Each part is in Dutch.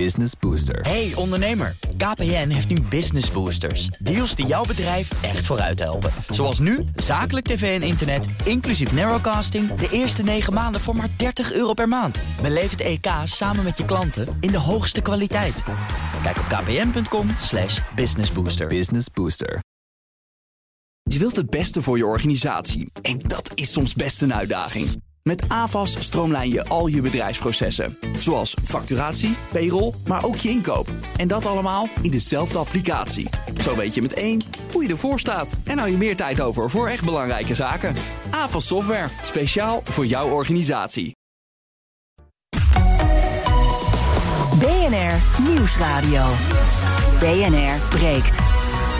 Business Booster. Hey ondernemer, KPN heeft nu Business Boosters. Deals die jouw bedrijf echt vooruit helpen. Zoals nu, zakelijk tv en internet, inclusief narrowcasting... de eerste 9 maanden voor maar 30 euro per maand. Beleef het EK samen met je klanten in de hoogste kwaliteit. Kijk op kpn.com slash businessbooster. Business Booster. Je wilt het beste voor je organisatie en dat is soms best een uitdaging. Met AVAS stroomlijn je al je bedrijfsprocessen. Zoals facturatie, payroll, maar ook je inkoop. En dat allemaal in dezelfde applicatie. Zo weet je met één hoe je ervoor staat. En hou je meer tijd over voor echt belangrijke zaken. AVAS Software, speciaal voor jouw organisatie. BNR Nieuwsradio. BNR breekt.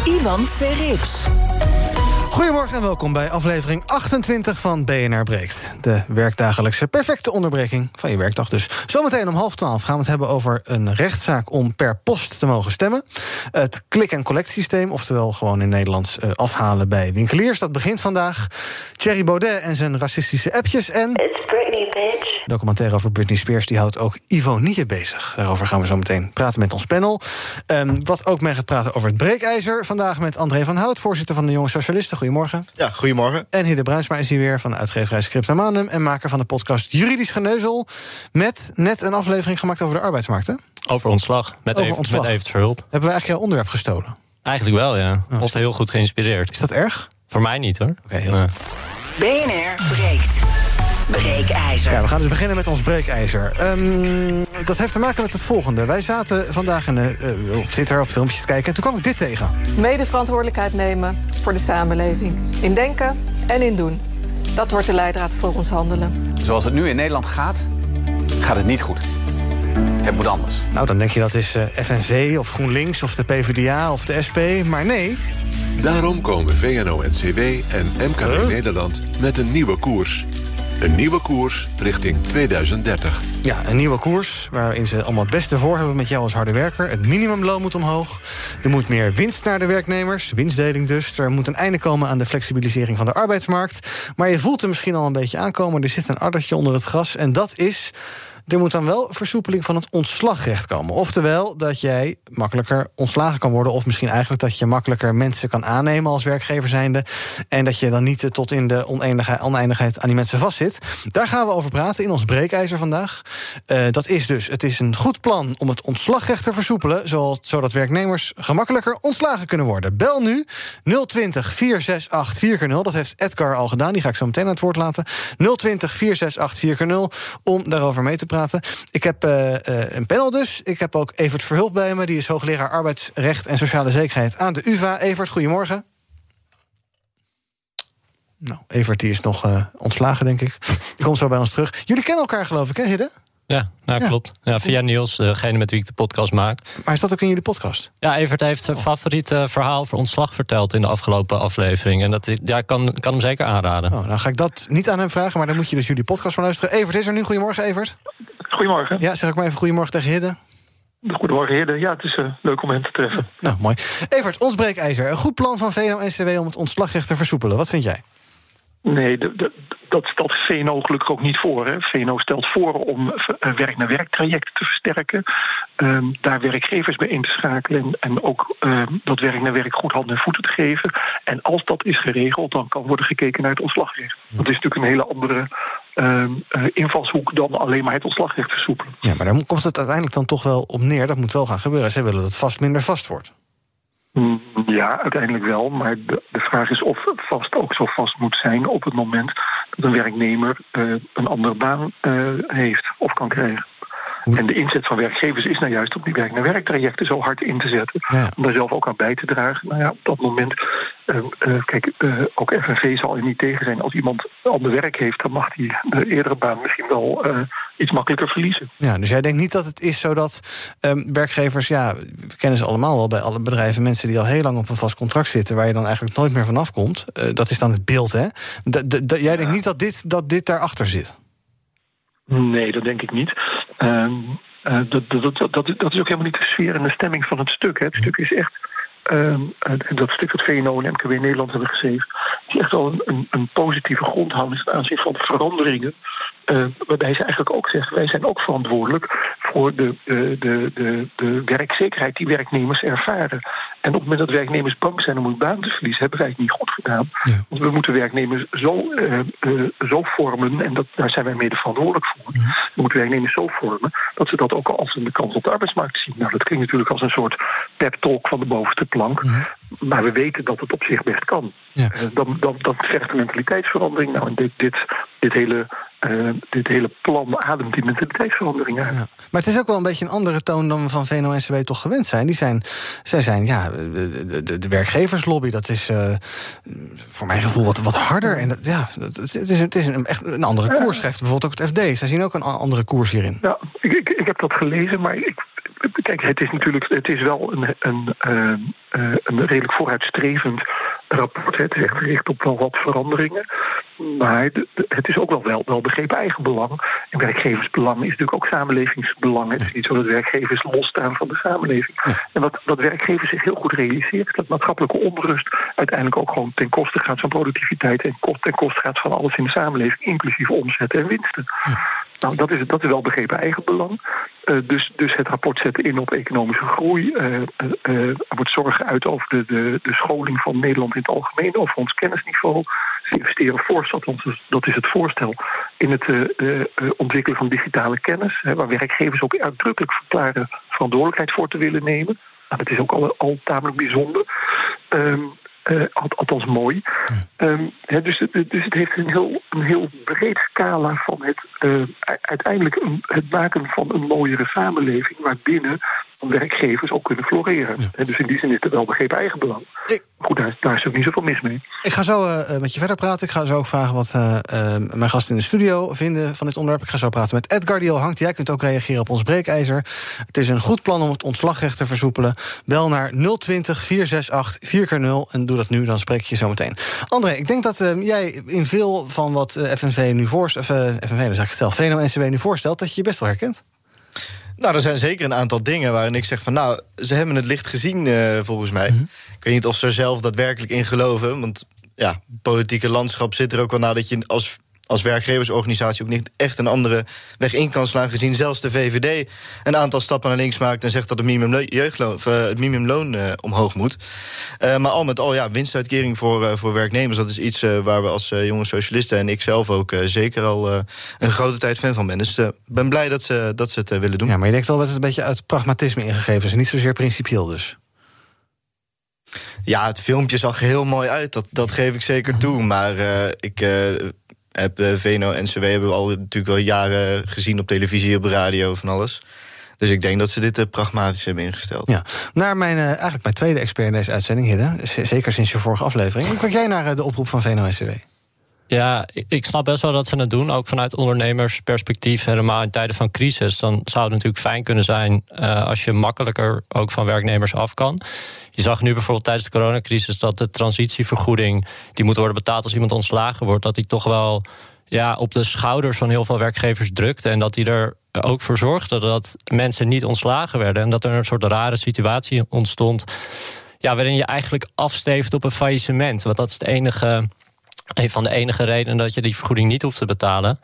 Ivan Verrips. Goedemorgen en welkom bij aflevering 28 van BNR Breekt. De werkdagelijkse perfecte onderbreking van je werkdag dus. Zometeen om half twaalf gaan we het hebben over een rechtszaak... om per post te mogen stemmen. Het klik- en collectsysteem, oftewel gewoon in Nederlands uh, afhalen bij winkeliers. Dat begint vandaag. Thierry Baudet en zijn racistische appjes. En It's Britney, bitch. documentaire over Britney Spears... die houdt ook Ivo Nije bezig. Daarover gaan we zo meteen praten met ons panel. Um, wat ook mee gaat praten over het breekijzer. Vandaag met André van Hout, voorzitter van de Jonge Socialisten. Goedemorgen. Ja, goedemorgen. En Hidde Bruinsma is hier weer van de uitgeverij Scriptamanum... en maker van de podcast Juridisch Geneuzel... met net een aflevering gemaakt over de arbeidsmarkt, hè? Over ontslag, met, Over even, ontslag. met Evert Verhulp. Hebben we eigenlijk jouw onderwerp gestolen? Eigenlijk wel, ja. Ons heel goed geïnspireerd. Is dat erg? Voor mij niet, hoor. Oké, heel Ja. BNR breekt. Breekijzer. Ja, we gaan dus beginnen met ons breekijzer. Ehm, dat heeft te maken met het volgende. Wij zaten vandaag in, de, eh, op Twitter op filmpjes te kijken... en toen kwam ik dit tegen. Mede-verantwoordelijkheid nemen voor de samenleving. In denken en in doen. Dat wordt de leidraad voor ons handelen. Zoals het nu in Nederland gaat, gaat het niet goed. Het moet anders. Nou, dan denk je dat is eh, FNV of GroenLinks of de PvdA of de SP. Maar nee, Daarom komen VNO-NCW en MKB Nederland met een nieuwe koers. Een nieuwe koers richting 2030. Ja, een nieuwe koers waarin ze allemaal het beste voor hebben met jou als harde werker. Het minimumloon moet omhoog. Er moet meer winst naar de werknemers, winstdeling dus. Er moet een einde komen aan de flexibilisering van de arbeidsmarkt. Maar je voelt er misschien al een beetje aankomen. Er zit een addertje onder het gras en dat is... Er moet dan wel versoepeling van het ontslagrecht komen. Oftewel dat jij makkelijker ontslagen kan worden. Of misschien eigenlijk dat je makkelijker mensen kan aannemen als werkgever zijnde. En dat je dan niet eh, tot in de oneindigheid, aan die mensen vastzit. Daar gaan we over praten in ons breekijzer vandaag. Eh, dat is dus, het is een goed plan om het ontslagrecht te versoepelen. Zodat werknemers gemakkelijker ontslagen kunnen worden. Bel nu 020 468 4 Dat heeft Edgar al gedaan. Die ga ik zo meteen aan het woord laten. 020 468 4 om daarover mee te praten. Ik heb eh, eh, een panel dus. Ik heb ook Evert Verhulp bij me. Die is hoogleraar arbeidsrecht en sociale zekerheid aan de UvA. Evert, goedemorgen. Nou, Evert die is nog eh, ontslagen, denk ik. Die komt zo bij ons terug. Jullie kennen elkaar, geloof ik, hè, Hidde? Ja, nou, Ja. klopt. Ja, via Niels, degene met wie ik de podcast maak. Maar is dat ook in jullie podcast? Ja, Evert heeft zijn favoriete verhaal voor ontslag verteld in de afgelopen aflevering. En dat ja, ik kan, kan hem zeker aanraden. Oh, nou ga ik dat niet aan hem vragen, maar dan moet je dus jullie podcast maar luisteren. Evert is er nu. Goedemorgen, Evert. Goedemorgen. Ja, zeg ik maar even goedemorgen tegen Hidde. Goedemorgen, heren. Ja, het is uh, leuk om hen te treffen. Nou, mooi. Evert, ons breekijzer. Een goed plan van VNO-NCW om het ontslagrecht te versoepelen. Wat vind jij? Nee, de, de, dat stelt VNO gelukkig ook niet voor. Hè. VNO stelt voor om uh, werk-naar-werk-trajecten te versterken. Um, daar werkgevers bij in te schakelen. En, ook um, dat werk-naar-werk goed handen en voeten te geven. En als dat is geregeld, dan kan worden gekeken naar het ontslagrecht. Dat is natuurlijk een hele andere um, uh, invalshoek dan alleen maar het ontslagrecht versoepelen. Ja, maar dan komt het uiteindelijk dan toch wel op neer. Dat moet wel gaan gebeuren. Ze willen dat het vast minder vast wordt. Ja, uiteindelijk wel. Maar de, vraag is of vast ook zo vast moet zijn op het moment dat een werknemer uh, een andere baan uh, heeft of kan krijgen. En de inzet van werkgevers is nou juist om die werk-naar-werk-trajecten zo hard in te zetten. Ja. Om daar zelf ook aan bij te dragen. Nou ja, op dat moment, uh, uh, kijk, uh, ook FNV zal er niet tegen zijn. Als iemand ander werk heeft, dan mag hij de eerdere baan misschien wel iets makkelijker verliezen. Ja, dus jij denkt niet dat het is zo dat um, werkgevers, ja, we kennen ze allemaal wel bij alle bedrijven, mensen die al heel lang op een vast contract zitten, waar je dan eigenlijk nooit meer vanaf komt. dat is dan het beeld, hè? D jij denkt niet dat dit, dat dit daarachter zit? Nee, dat denk ik niet. Uh, uh, dat, dat, dat, dat, is ook helemaal niet de sfeer en de stemming van het stuk. Het stuk is echt. Uh, dat stuk dat VNO en MKW Nederland hebben geschreven. is echt wel een, een, een positieve grondhouding ten aanzien van veranderingen. Uh, waarbij ze eigenlijk ook zegt: wij zijn ook verantwoordelijk voor de, de, de, de, de werkzekerheid die werknemers ervaren. En op het moment dat werknemers bang zijn om hun baan te verliezen, hebben wij het niet goed gedaan. Ja. Want we moeten werknemers zo, uh, uh, zo vormen, en dat, daar zijn wij mede verantwoordelijk voor. Ja. We moeten werknemers zo vormen dat ze dat ook als een kans op de arbeidsmarkt zien. Nou, dat klinkt natuurlijk als een soort pep talk van de bovenste plank. Ja. Maar we weten dat het op zich best kan. Dan, dan, dat vergt een mentaliteitsverandering. Nou, en dit, dit, dit, hele, uh, dit hele plan ademt die mentaliteitsverandering uit. Ja. Maar het is ook wel een beetje een andere toon dan we van VNO-NCW toch gewend zijn. Die zijn zij zijn, ja, de, de, de werkgeverslobby, dat is uh, voor mijn gevoel wat, wat harder. En dat, ja, het is, het is een, echt een andere koers. Schrijft bijvoorbeeld ook het FD. Zij zien ook een andere koers hierin. Ja, ik, ik, ik heb dat gelezen, maar ik, kijk, het is natuurlijk het is wel een, een, een, een redelijk vooruitstrevend rapport. Het is echt gericht op wel wat veranderingen. Maar het is ook wel, wel, wel begrepen eigenbelang. En werkgeversbelang is natuurlijk ook samenlevingsbelang. Het is niet zo dat werkgevers losstaan van de samenleving. En wat, wat werkgevers zich heel goed realiseren... is dat maatschappelijke onrust uiteindelijk ook gewoon ten koste gaat van productiviteit... en ten koste gaat van alles in de samenleving, inclusief omzet en winsten. Nou, dat is, dat is wel begrepen eigenbelang. Uh, dus, dus het rapport zet in op economische groei. Uh, uh, er wordt zorgen uit over de, de, de scholing van Nederland in het algemeen, over ons kennisniveau. Ze investeren fors, althans dat is het voorstel, in het ontwikkelen van digitale kennis. waar werkgevers ook uitdrukkelijk verklaren verantwoordelijkheid voor te willen nemen. Nou, dat is ook al, al tamelijk bijzonder. Um, uh, althans mooi. Um, he, dus, dus, het heeft een heel, een heel breed scala van het uh, uiteindelijk een, het maken van een mooiere samenleving waarbinnen werkgevers ook kunnen floreren. Ja. Dus in die zin is het wel begrepen eigenbelang. Ik, Goed, daar, daar, is ook niet zoveel mis mee. Ik ga zo uh, met je verder praten. Ik ga zo ook vragen wat uh, uh, mijn gasten in de studio vinden van dit onderwerp. Ik ga zo praten met Edgar, die al hangt. Jij kunt ook reageren op ons breekijzer. Het is een goed plan om het ontslagrecht te versoepelen. Bel naar 020 468 4x0 en doe dat nu, dan spreek ik je zo meteen. André, ik denk dat jij in veel van wat FNV nu voorstelt... FNV, dan zeg ik het zelf, VNO-NCW nu voorstelt... dat je je best wel herkent. Nou, er zijn zeker een aantal dingen waarin ik zeg van... nou, ze hebben het licht gezien, uh, volgens mij. Mm -hmm. Ik weet niet of ze er zelf daadwerkelijk in geloven. Want ja, politieke landschap zit er ook wel na dat je als als werkgeversorganisatie ook niet echt een andere weg in kan slaan. Gezien zelfs de VVD een aantal stappen naar links maakt en zegt dat het minimumloon, uh, het minimumloon uh, omhoog moet. Uh, maar al met al, ja, winstuitkering voor, voor werknemers, dat is iets waar we als jonge socialisten en ik zelf ook zeker al een grote tijd fan van ben. Dus ik ben blij dat ze, dat ze het willen doen. Ja, maar je denkt wel dat het een beetje uit pragmatisme ingegeven is en niet zozeer principieel dus. Ja, het filmpje zag heel mooi uit. Dat, dat geef ik zeker toe. Maar ik heb uh, VNO NCW hebben we al natuurlijk al jaren gezien op televisie, op radio, van alles. Dus ik denk dat ze dit uh, pragmatisch hebben ingesteld. Ja. Naar mijn, uh, eigenlijk mijn tweede expert in deze uitzending, Hidde. Zeker sinds je vorige aflevering. Hoe kijk jij naar de oproep van VNO-NCW? Ja, ik snap best wel dat ze het doen. Ook vanuit ondernemersperspectief, helemaal in tijden van crisis. Dan zou het natuurlijk fijn kunnen zijn uh, als je makkelijker ook van werknemers af kan. Je zag nu bijvoorbeeld tijdens de coronacrisis dat de transitievergoeding, die moet worden betaald als iemand ontslagen wordt, dat die toch wel ja, op de schouders van heel veel werkgevers drukte. En dat die er ook voor zorgde dat mensen niet ontslagen werden. En dat er een soort rare situatie ontstond. Ja, waarin je eigenlijk afsteeft op een faillissement. Want dat is het enige een van de enige redenen dat je die vergoeding niet hoeft te betalen.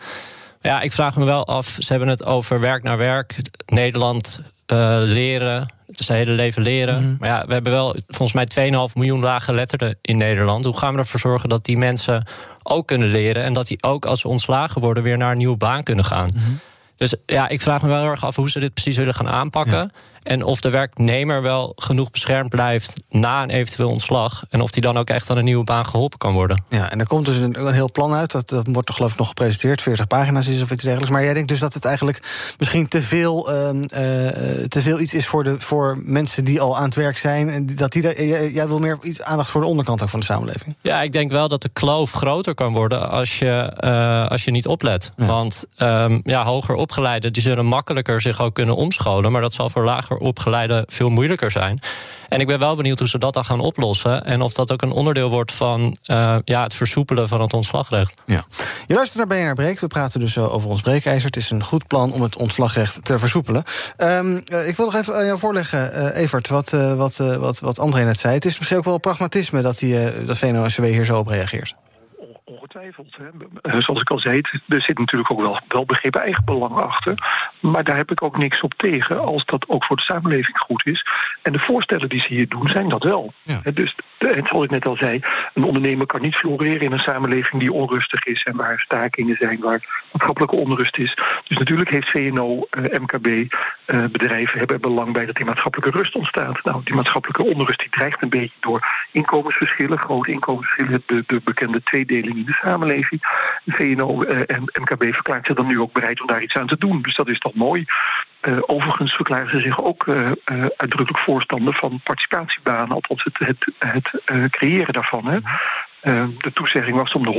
Ja, ik vraag me wel af. Ze hebben het over werk naar werk. Nederland uh, leren. Zijn hele leven leren. Mhm. Maar ja, we hebben wel volgens mij 2,5 miljoen laaggeletterden in Nederland. Hoe gaan we ervoor zorgen dat die mensen ook kunnen leren. En dat die ook als ze ontslagen worden weer naar een nieuwe baan kunnen gaan. Mhm. Dus ja, ik vraag me wel erg af hoe ze dit precies willen gaan aanpakken. En of de werknemer wel genoeg beschermd blijft na een eventueel ontslag. En of die dan ook echt aan een nieuwe baan geholpen kan worden. Ja, en er komt dus een, een heel plan uit. Dat, dat wordt toch geloof ik nog gepresenteerd. 40 pagina's is of iets dergelijks. Maar jij denkt dus dat het eigenlijk misschien te veel, uh, uh, te veel iets is voor, de, voor mensen die al aan het werk zijn. En dat die, jij, jij wil meer iets aandacht voor de onderkant ook van de samenleving. Ja, ik denk wel dat de kloof groter kan worden als je, uh, als je niet oplet. Ja. Want um, ja, hoger opgeleiden die zullen makkelijker zich ook kunnen omscholen. Maar dat zal voor lager opgeleide veel moeilijker zijn. En ik ben wel benieuwd hoe ze dat dan gaan oplossen. En of dat ook een onderdeel wordt van uh, ja, het versoepelen van het ontslagrecht. Ja. Je luistert naar BNR Breekt. We praten dus over ons breekijzer. Het is een goed plan om het ontslagrecht te versoepelen. Um, uh, ik wil nog even aan jou voorleggen, Evert, wat, wat, wat, wat André net zei. Het is misschien ook wel pragmatisme dat, die, dat VNO-NCW hier zo op reageert. Ongetwijfeld. Hè. Zoals ik al zei, er zit natuurlijk ook wel, wel begrepen eigenbelang achter. Maar daar heb ik ook niks op tegen als dat ook voor de samenleving goed is. En de voorstellen die ze hier doen, zijn dat wel. Dus, en zoals ik net al zei, een ondernemer kan niet floreren in een samenleving die onrustig is en waar stakingen zijn, waar maatschappelijke onrust is. Dus natuurlijk heeft VNO, eh, MKB, eh, bedrijven hebben er belang bij dat die maatschappelijke rust ontstaat. Nou, die maatschappelijke onrust die dreigt een beetje door inkomensverschillen, grote inkomensverschillen, de, de bekende tweedeling de samenleving. VNO eh, en MKB verklaart zich dan nu ook bereid om daar iets aan te doen. Dus dat is toch mooi. Eh, overigens verklaren ze zich ook eh, eh, uitdrukkelijk voorstander van participatiebanen, althans het, het, het eh, creëren daarvan. Hè. Eh, de toezegging was om de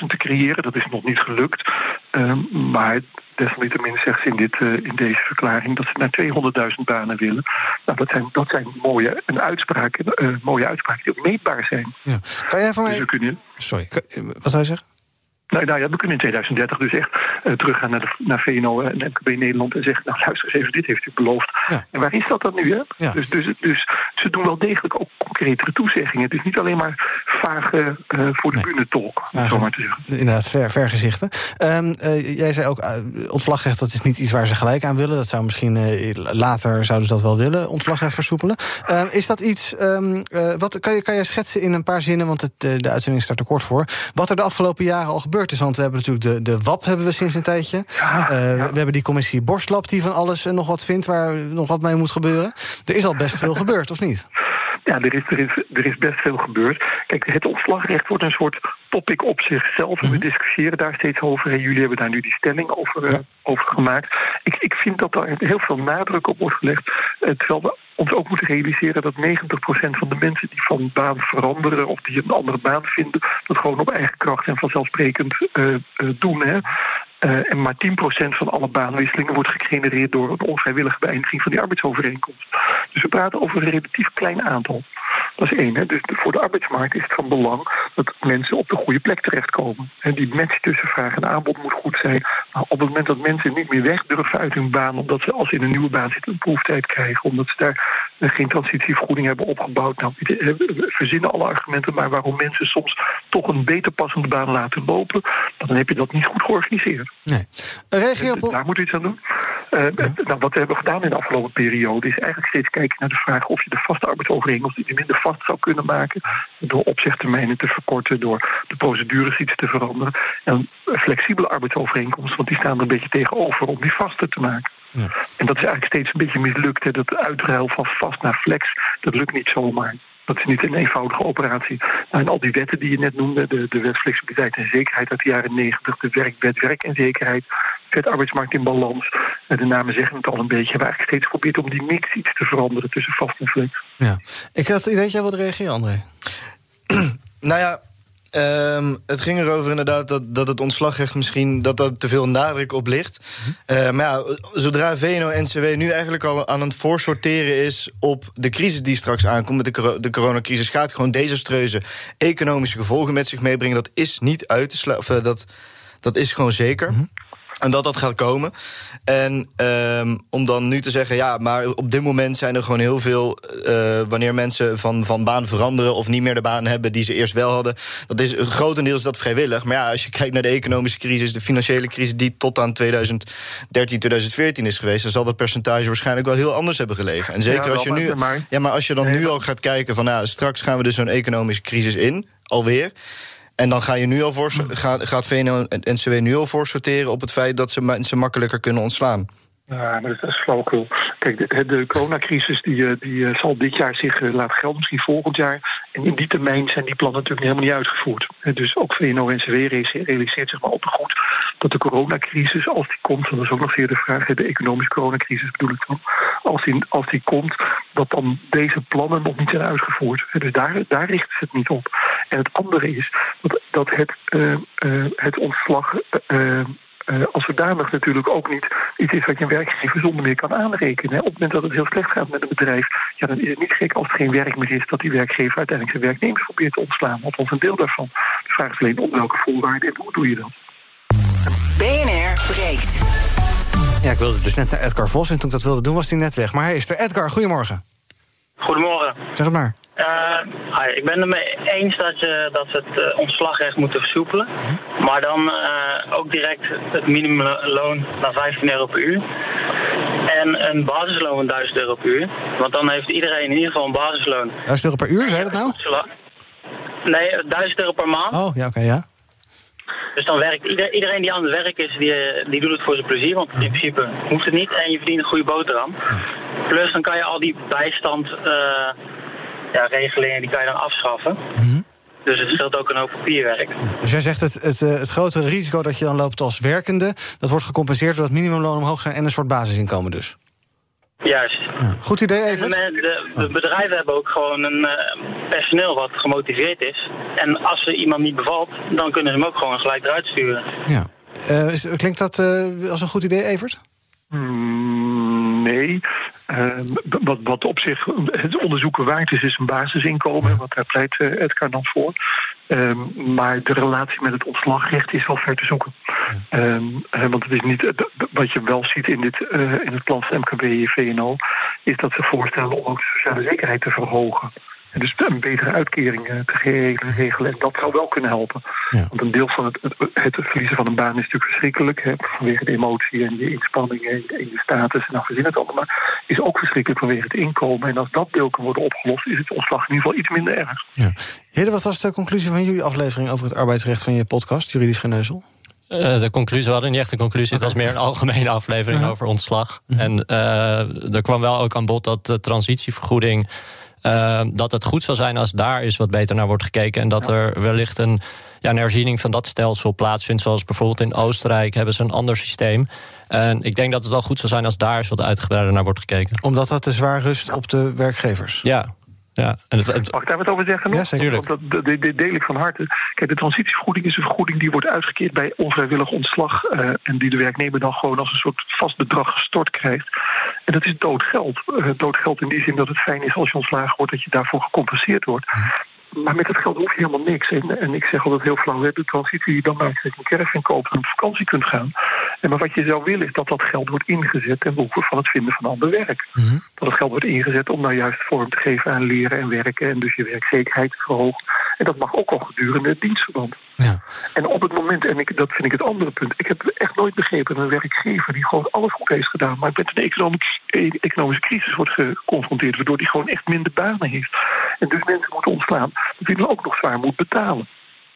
100.000 te creëren. Dat is nog niet gelukt. Eh, maar desalniettemin zegt ze in, dit, eh, in deze verklaring dat ze naar 200.000 banen willen. Nou, dat zijn, dat zijn mooie, een uitspraken, eh, mooie uitspraken die ook meetbaar zijn. Ja. Kan jij mij... Dus kunnen, Sorry, kan- eh, wat zou je zeggen? Nou, nou ja, we kunnen in 2030 dus echt eh, teruggaan naar, de, naar VNO en MKB Nederland en zeggen: Nou, luister eens even, dit heeft u beloofd. En waar is dat dan nu? Hè? Ja. Dus, dus, dus ze doen wel degelijk ook concretere toezeggingen. Het is niet alleen maar vage eh, voor de bühne talk, om het zo maar te zeggen. Inderdaad, ver, vergezichten. Ehm, eh, jij zei ook, eh, ontslagrecht dat is niet iets waar ze gelijk aan willen. Dat zou misschien eh, later zouden ze dat wel willen, ontslagrecht versoepelen. Ehm, is dat iets, ehm, eh, wat, kan, je, kan je schetsen in een paar zinnen, want het, eh, de uitzending staat er kort voor... wat er de afgelopen jaren al gebeurd is? Want we hebben natuurlijk de, de WAP hebben we sinds een tijdje. Eh, We hebben die commissie Borstlab die van alles en nog wat vindt... waar nog wat mee moet gebeuren. Er is al best veel gebeurd, of niet? Ja, er is, er, is, er is best veel gebeurd. Kijk, het ontslagrecht wordt een soort topic op zichzelf. We discussiëren daar steeds over. En jullie hebben daar nu die stelling over, eh, over gemaakt. Ik, ik vind dat daar heel veel nadruk op wordt gelegd. eh, terwijl we ons ook moeten realiseren dat 90% van de mensen die van baan veranderen of die een andere baan vinden, dat gewoon op eigen kracht en vanzelfsprekend eh, doen. Hè. Eh, en maar 10% van alle baanwisselingen wordt gegenereerd door een onvrijwillige beëindiging van die arbeidsovereenkomst. Dus we praten over een relatief klein aantal. Dat is één. Hè. Dus voor de arbeidsmarkt is het van belang dat mensen op de goede plek terechtkomen. En die match tussen vraag en aanbod moet goed zijn. Maar op het moment dat mensen niet meer weg durven uit hun baan, omdat ze als ze in een nieuwe baan zitten een proeftijd krijgen, omdat ze daar eh, geen transitievergoeding hebben opgebouwd. Nou, verzinnen alle argumenten, maar waarom mensen soms toch een beter passende baan laten lopen, dan heb je dat niet goed georganiseerd. Nee. Regio... Dus daar moeten we iets aan doen. Eh, nou, wat we hebben gedaan in de afgelopen periode is eigenlijk steeds kijken naar de vraag of je de vaste arbeidsovereenkomst iets minder vast zou kunnen maken. Door opzegtermijnen te verkorten, door de procedures iets te veranderen. En een flexibele arbeidsovereenkomst, want die staan er een beetje tegenover om die vaster te maken. En dat is eigenlijk steeds een beetje mislukt. Hè. Dat uitruil van vast naar flex, dat lukt niet zomaar. Dat is niet een eenvoudige operatie. Nou, en al die wetten die je net noemde, de, de wet flexibiliteit en zekerheid uit de jaren 90, de werkwet werk en zekerheid, wet arbeidsmarkt in balans. En de namen zeggen het al een beetje. Hebben eigenlijk steeds geprobeerd om die mix iets te veranderen tussen vast en flex. Ja. Ik had het idee dat jij wilde reageren, André. Nou ja, ehm, het ging erover inderdaad dat, dat het ontslagrecht misschien dat er te veel nadruk op ligt. Eh, maar ja, zodra VNO-NCW nu eigenlijk al aan het voorsorteren is op de crisis die straks aankomt, met de, de coronacrisis, gaat gewoon desastreuze economische gevolgen met zich meebrengen. Dat is niet uit te sluiten. Dat, dat is gewoon zeker. En dat dat gaat komen. En ehm, om dan nu te zeggen, ja, maar op dit moment zijn er gewoon heel veel. eh, wanneer mensen van, van baan veranderen of niet meer de baan hebben die ze eerst wel hadden. Dat is grotendeels is dat vrijwillig. Maar ja, als je kijkt naar de economische crisis, de financiële crisis die tot aan 2013, 2014 is geweest, dan zal dat percentage waarschijnlijk wel heel anders hebben gelegen. En zeker Ja, als je nu. maar- Ja, maar als je dan nu ook gaat kijken van nou, straks gaan we dus zo'n economische crisis in, alweer. En dan ga je nu al voor, gaat, gaat VNO en NCW nu al voor sorteren op het feit dat ze mensen makkelijker kunnen ontslaan. Ja, maar dat is flauwekul. Kijk, de, de coronacrisis die, eh, die eh, zal dit jaar zich eh, laten gelden, misschien volgend jaar. En in die termijn zijn die plannen natuurlijk helemaal niet uitgevoerd. Dus ook VNO-NCW realiseert zich maar op goed dat de coronacrisis, als die komt, dat is ook nog zeer de vraag, de economische coronacrisis bedoel ik dan, als die, als die komt, dat dan deze plannen nog niet zijn uitgevoerd. Dus daar, daar richten ze het niet op. En het andere is dat, dat het, het ontslag. Eh, als zodanig natuurlijk ook niet iets is wat je een werkgever zonder meer kan aanrekenen. Hè. Op het moment dat het heel slecht gaat met een bedrijf, ja, dan is het niet gek als er geen werk meer is dat die werkgever uiteindelijk zijn werknemers probeert te ontslaan. Althans een deel daarvan. De vraag is alleen op welke voorwaarden en hoe doe je dat? BNR breekt. Ja, ik wilde dus net naar Edgar Vos en toen ik dat wilde doen was hij net weg. Maar hij is er. Edgar, goedemorgen. Goedemorgen. Zeg het maar. Ja, Uh, ik ben het mee eens dat, je, dat we het uh, ontslagrecht moeten versoepelen. Maar dan uh, ook direct het minimumloon naar 15 euro per uur. En een basisloon van 1000 euro per uur. Want dan heeft iedereen in ieder geval een basisloon. 1000 euro per uur, zei dat nou? Nee, 1000 euro per maand. Oh, ja, oké, okay, ja. Dus dan werkt iedereen, die aan het werk is, die, die doet het voor zijn plezier. Want in principe hoeft het niet en je verdient een goede boterham. Plus dan kan je al die bijstand uh, ja, regelingen die kan je dan afschaffen. Mm -hmm. Dus het scheelt ook een hoop papierwerk. Dus jij zegt het, het, het grotere risico dat je dan loopt als werkende... dat wordt gecompenseerd doordat minimumloon omhoog zijn... en een soort basisinkomen dus? Juist. Ja, goed idee, even. De, de, de, bedrijven hebben ook gewoon een uh, personeel wat gemotiveerd is. En als er iemand niet bevalt, dan kunnen ze hem ook gewoon gelijk eruit sturen. Ja. Uh, klinkt dat uh, als een goed idee, Evert? Mm, nee. Uh, wat, wat op zich het onderzoeken waard is, is een basisinkomen. Wat daar pleit uh, Edgar dan voor. Um, maar de relatie met het ontslagrecht is wel ver te zoeken. Um, want het is niet, wat je wel ziet in, dit, uh, in het plan van MKB en VNO... is dat ze voorstellen om ook de sociale zekerheid te verhogen. En dus een betere uitkering te regelen. En dat zou wel kunnen helpen. Ja. Want een deel van het, het, het, verliezen van een baan is natuurlijk verschrikkelijk. Hè, vanwege de emotie en de inspanningen en de status. En dan gezien het allemaal. Maar is ook verschrikkelijk vanwege het inkomen. En als dat deel kan worden opgelost, is het ontslag in ieder geval iets minder erg. Ja. Wat was de conclusie van jullie aflevering over het arbeidsrecht van je podcast, Juridisch Geneuzel? Uh, de conclusie, we hadden niet echt een conclusie. Het was meer een algemene aflevering over ontslag. Mhm. En uh, er kwam wel ook aan bod dat de transitievergoeding uh, dat het goed zou zijn als daar eens wat beter naar wordt gekeken. En dat er wellicht een, ja, een herziening van dat stelsel plaatsvindt. Zoals bijvoorbeeld in Oostenrijk hebben ze een ander systeem. En ik denk dat het wel goed zou zijn als daar eens wat uitgebreider naar wordt gekeken. Omdat dat te zwaar rust op de werkgevers? Ja, ja, en het, het... Mag ik daar wat over zeggen? Ja, zeker. Want dat, dat, dat deel ik van harte. Kijk, de transitievergoeding is een vergoeding die wordt uitgekeerd bij onvrijwillig ontslag. Uh, en die de werknemer dan gewoon als een soort vast bedrag gestort krijgt. En dat is doodgeld. Uh, doodgeld in die zin dat het fijn is als je ontslagen wordt dat je daarvoor gecompenseerd wordt. Maar met dat geld hoef je helemaal niks. En, en ik zeg altijd heel flauw, de transitie die dan maakt... dat je een caravan koopt en op vakantie kunt gaan. En maar wat je zou willen is dat dat geld wordt ingezet... ten behoeve van het vinden van ander werk. Mm -hmm. Dat het geld wordt ingezet om nou juist vorm te geven aan leren en werken... en dus je werkzekerheid te verhogen. En dat mag ook al gedurende het dienstverband. Ja. En op het moment, en ik, dat vind ik het andere punt... ik heb echt nooit begrepen een werkgever die gewoon alles goed heeft gedaan... maar met een economische, economische crisis wordt geconfronteerd... waardoor die gewoon echt minder banen heeft. En dus mensen moeten ontslaan dat hij dan ook nog zwaar moet betalen.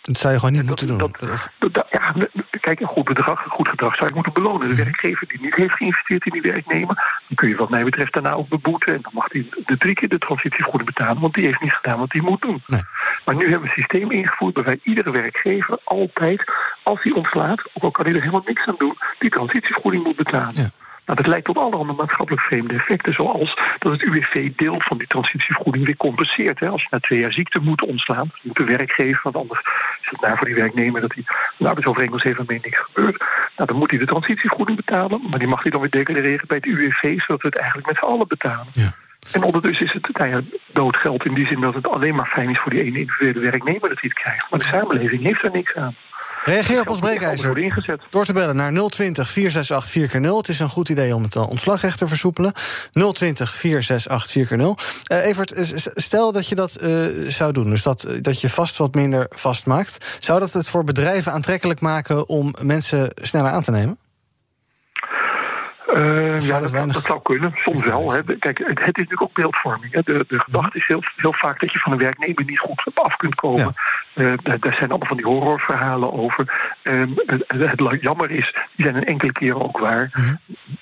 Dat zou je gewoon niet dat, moeten doen. Dat, dat, ja, kijk, een goed bedrag, een goed gedrag zou je moeten belonen. De werkgever die niet heeft geïnvesteerd in die werknemer... dan kun je wat mij betreft daarna ook beboeten... en dan mag hij de drie keer de transitievergoeding betalen... want die heeft niet gedaan wat hij moet doen. Nee. Maar nu hebben we een systeem ingevoerd... waarbij iedere werkgever altijd, als hij ontslaat... ook al kan hij er helemaal niks aan doen... die transitievergoeding moet betalen. Ja. Nou, dat leidt tot allerhande maatschappelijk vreemde effecten. Zoals dat het UWV deel van die transitievergoeding weer compenseert. Hè. Als je na twee jaar ziekte moet ontslaan, moet de werkgever, want anders is het naar voor die werknemer dat hij een arbeidsovereenkomst heeft waarmee niks gebeurt. Nou, dan moet hij de transitievergoeding betalen, maar die mag hij dan weer declareren bij het UWV, zodat we het eigenlijk met z'n allen betalen. Ja. En ondertussen is het nou ja, doodgeld in die zin dat het alleen maar fijn is voor die ene individuele werknemer dat hij het krijgt. Maar de samenleving heeft daar niks aan. Reageer op ons breekijzer door te bellen naar 020 468 4x0. Het is een goed idee om het ontslagrecht te versoepelen. 020 468 4x0. Uh, Evert, stel dat je dat uh, zou doen, dus dat, dat je vast wat minder vastmaakt. Zou dat het voor bedrijven aantrekkelijk maken om mensen sneller aan te nemen? Uh, ja, dat, dat, zou kunnen. Soms wel. Hè. Kijk, het, het is natuurlijk ook beeldvorming. Hè. De, de gedachte is heel, heel vaak dat je van een werknemer niet goed af kunt komen. Ja. Uh, daar zijn allemaal van die horrorverhalen over. Uh, het, het, jammer is, die zijn een enkele keer ook waar. Mhm.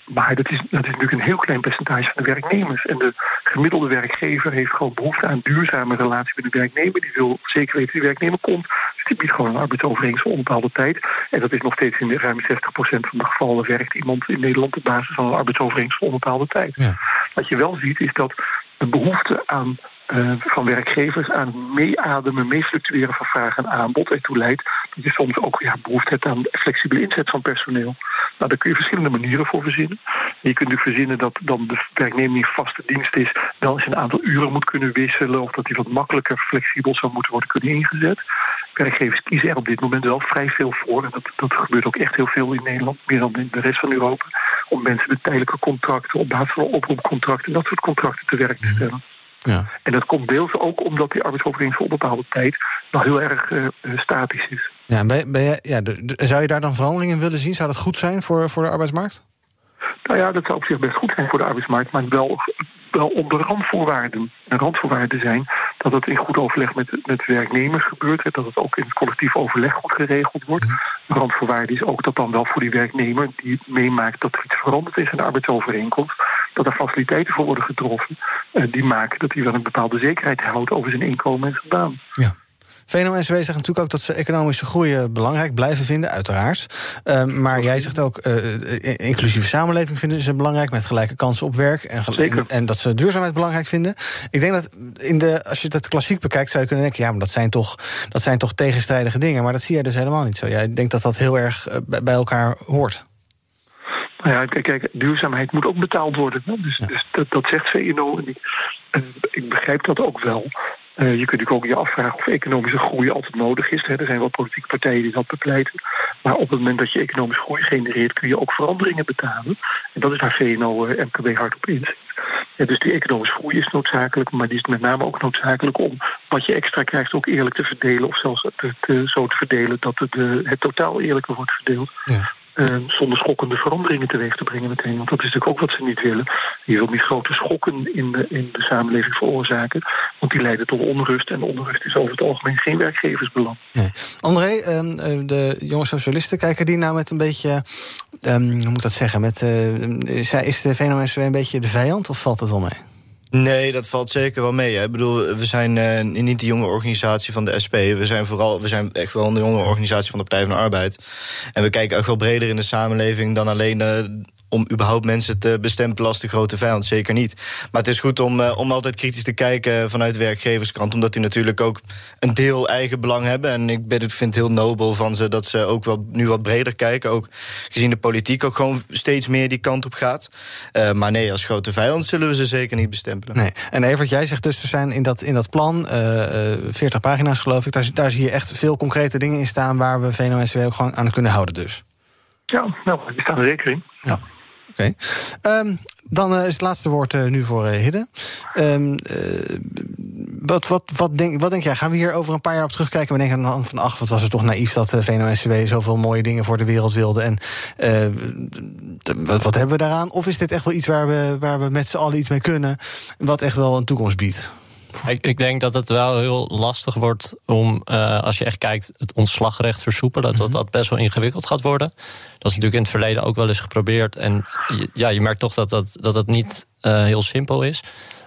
Maar dat is, dat is natuurlijk een heel klein percentage van de werknemers. En de gemiddelde werkgever heeft gewoon behoefte aan een duurzame relatie met de werknemer. Die wil zeker weten die werknemer komt. Dus die biedt gewoon een arbeidsovereenkomst voor een bepaalde tijd. En dat is nog steeds in ruim 60% van de gevallen werkt iemand in Nederland op basis van een arbeidsovereenkomst voor een bepaalde tijd. Ja. Wat je wel ziet is dat de behoefte aan, uh, van werkgevers aan meeademen, meefluctueren van vraag en aanbod ertoe leidt dat je soms ook ja, behoefte hebt aan flexibele inzet van personeel. Nou, daar kun je verschillende manieren voor verzinnen. Je kunt natuurlijk verzinnen dat dan de werknemer in vaste dienst is, wel eens een aantal uren moet kunnen wisselen, of dat die wat makkelijker flexibel zou moeten worden kunnen ingezet. Werkgevers kiezen er op dit moment wel vrij veel voor. En dat, dat gebeurt ook echt heel veel in Nederland, meer dan in de rest van Europa. Om mensen met tijdelijke contracten, op basis van oproepcontracten, dat soort contracten te werk te stellen. Ja. En dat komt deels ook omdat die arbeidsovereenkomst voor bepaalde tijd nog heel erg uh, statisch is. Ja, ben, ben je, ja, zou je daar dan veranderingen in willen zien? Zou dat goed zijn voor, voor de arbeidsmarkt? Nou ja, dat zou op zich best goed zijn voor de arbeidsmarkt, maar wel, wel onder randvoorwaarden. En randvoorwaarden zijn dat het in goed overleg met, met werknemers gebeurt, dat het ook in het collectief overleg goed geregeld wordt. Mhm. Een randvoorwaarde is ook dat dan wel voor die werknemer die meemaakt dat er iets veranderd is in de arbeidsovereenkomst, dat er faciliteiten voor worden getroffen uh, die maken dat hij wel een bepaalde zekerheid houdt over zijn inkomen en zijn baan. Ja. VNO-NCW zegt natuurlijk ook dat ze economische groei eh, belangrijk blijven vinden, uiteraard. Uh, maar jij zegt ook, uh, inclusieve samenleving vinden ze belangrijk... met gelijke kansen op werk en, en, en, dat ze duurzaamheid belangrijk vinden. Ik denk dat in de, als je het klassiek bekijkt, zou je kunnen denken... ja, maar dat zijn, toch, dat zijn toch tegenstrijdige dingen. Maar dat zie jij dus helemaal niet zo. Jij denkt dat dat heel erg bij elkaar hoort. Nou ja, kijk, kijk, duurzaamheid moet ook betaald worden. Dus, dus dat, dat, zegt VNO. En ik, ik begrijp dat ook wel. Uh, je kunt natuurlijk ook je afvragen of economische groei altijd nodig is. Hè. Er zijn wel politieke partijen die dat bepleiten. Maar op het moment dat je economische groei genereert... kun je ook veranderingen betalen. En dat is waar VNO-MKB uh, hard op inzet. Ja, dus die economische groei is noodzakelijk... maar die is met name ook noodzakelijk om wat je extra krijgt... ook eerlijk te verdelen of zelfs te, zo te verdelen... dat het, uh, het totaal eerlijker wordt verdeeld. Ja. Uh, zonder schokkende veranderingen teweeg te brengen meteen. Want dat is natuurlijk ook wat ze niet willen. Je wilt niet grote schokken in de, in de samenleving veroorzaken. Want die leiden tot onrust. En onrust is over het algemeen geen werkgeversbelang. Nee. André, uh, de jonge socialisten, kijken die nou met een beetje... Um, hoe moet ik dat zeggen? Met, uh, is de VNO-NCW een beetje de vijand of valt het wel mee? Nee, dat valt zeker wel mee. Hè. Ik bedoel, we zijn uh, niet de jonge organisatie van de SP. We zijn vooral, we zijn echt wel een jonge organisatie van de Partij van de Arbeid. En we kijken ook wel breder in de samenleving dan alleen uh, om überhaupt mensen te bestempelen als de grote vijand. Zeker niet. Maar het is goed om, uh, om altijd kritisch te kijken vanuit de werkgeverskant. Omdat die natuurlijk ook een deel eigen belang hebben. En ik ben, vind het heel nobel van ze dat ze ook wel, nu wat breder kijken. Ook gezien de politiek ook gewoon steeds meer die kant op gaat. Uh, maar nee, als grote vijand zullen we ze zeker niet bestempelen. Nee. En Evert, jij zegt dus er zijn in dat, in dat plan, uh, 40 pagina's geloof ik... Daar, daar zie je echt veel concrete dingen in staan... waar we VNO-NCW ook gewoon aan kunnen houden dus. Ja, nou, die staan er zeker in. Ja. Oké. Um, dan uh, is het laatste woord uh, nu voor uh, Hidde. Um, wat, wat, wat, denk, wat denk jij? Gaan we hier over een paar jaar op terugkijken? We denken aan van, ach, wat was het toch naïef dat VNO-NCW zoveel mooie dingen voor de wereld wilde. En wat, wat hebben we daaraan? Of is dit echt wel iets waar we, waar we met z'n allen iets mee kunnen, wat echt wel een toekomst biedt? Ik, ik, denk dat het wel heel lastig wordt om, uh, als je echt kijkt, het ontslagrecht versoepelen. Dat mhm. dat best wel ingewikkeld gaat worden. Dat is natuurlijk in het verleden ook wel eens geprobeerd. En ja, je merkt toch dat dat, dat het niet uh, heel simpel is.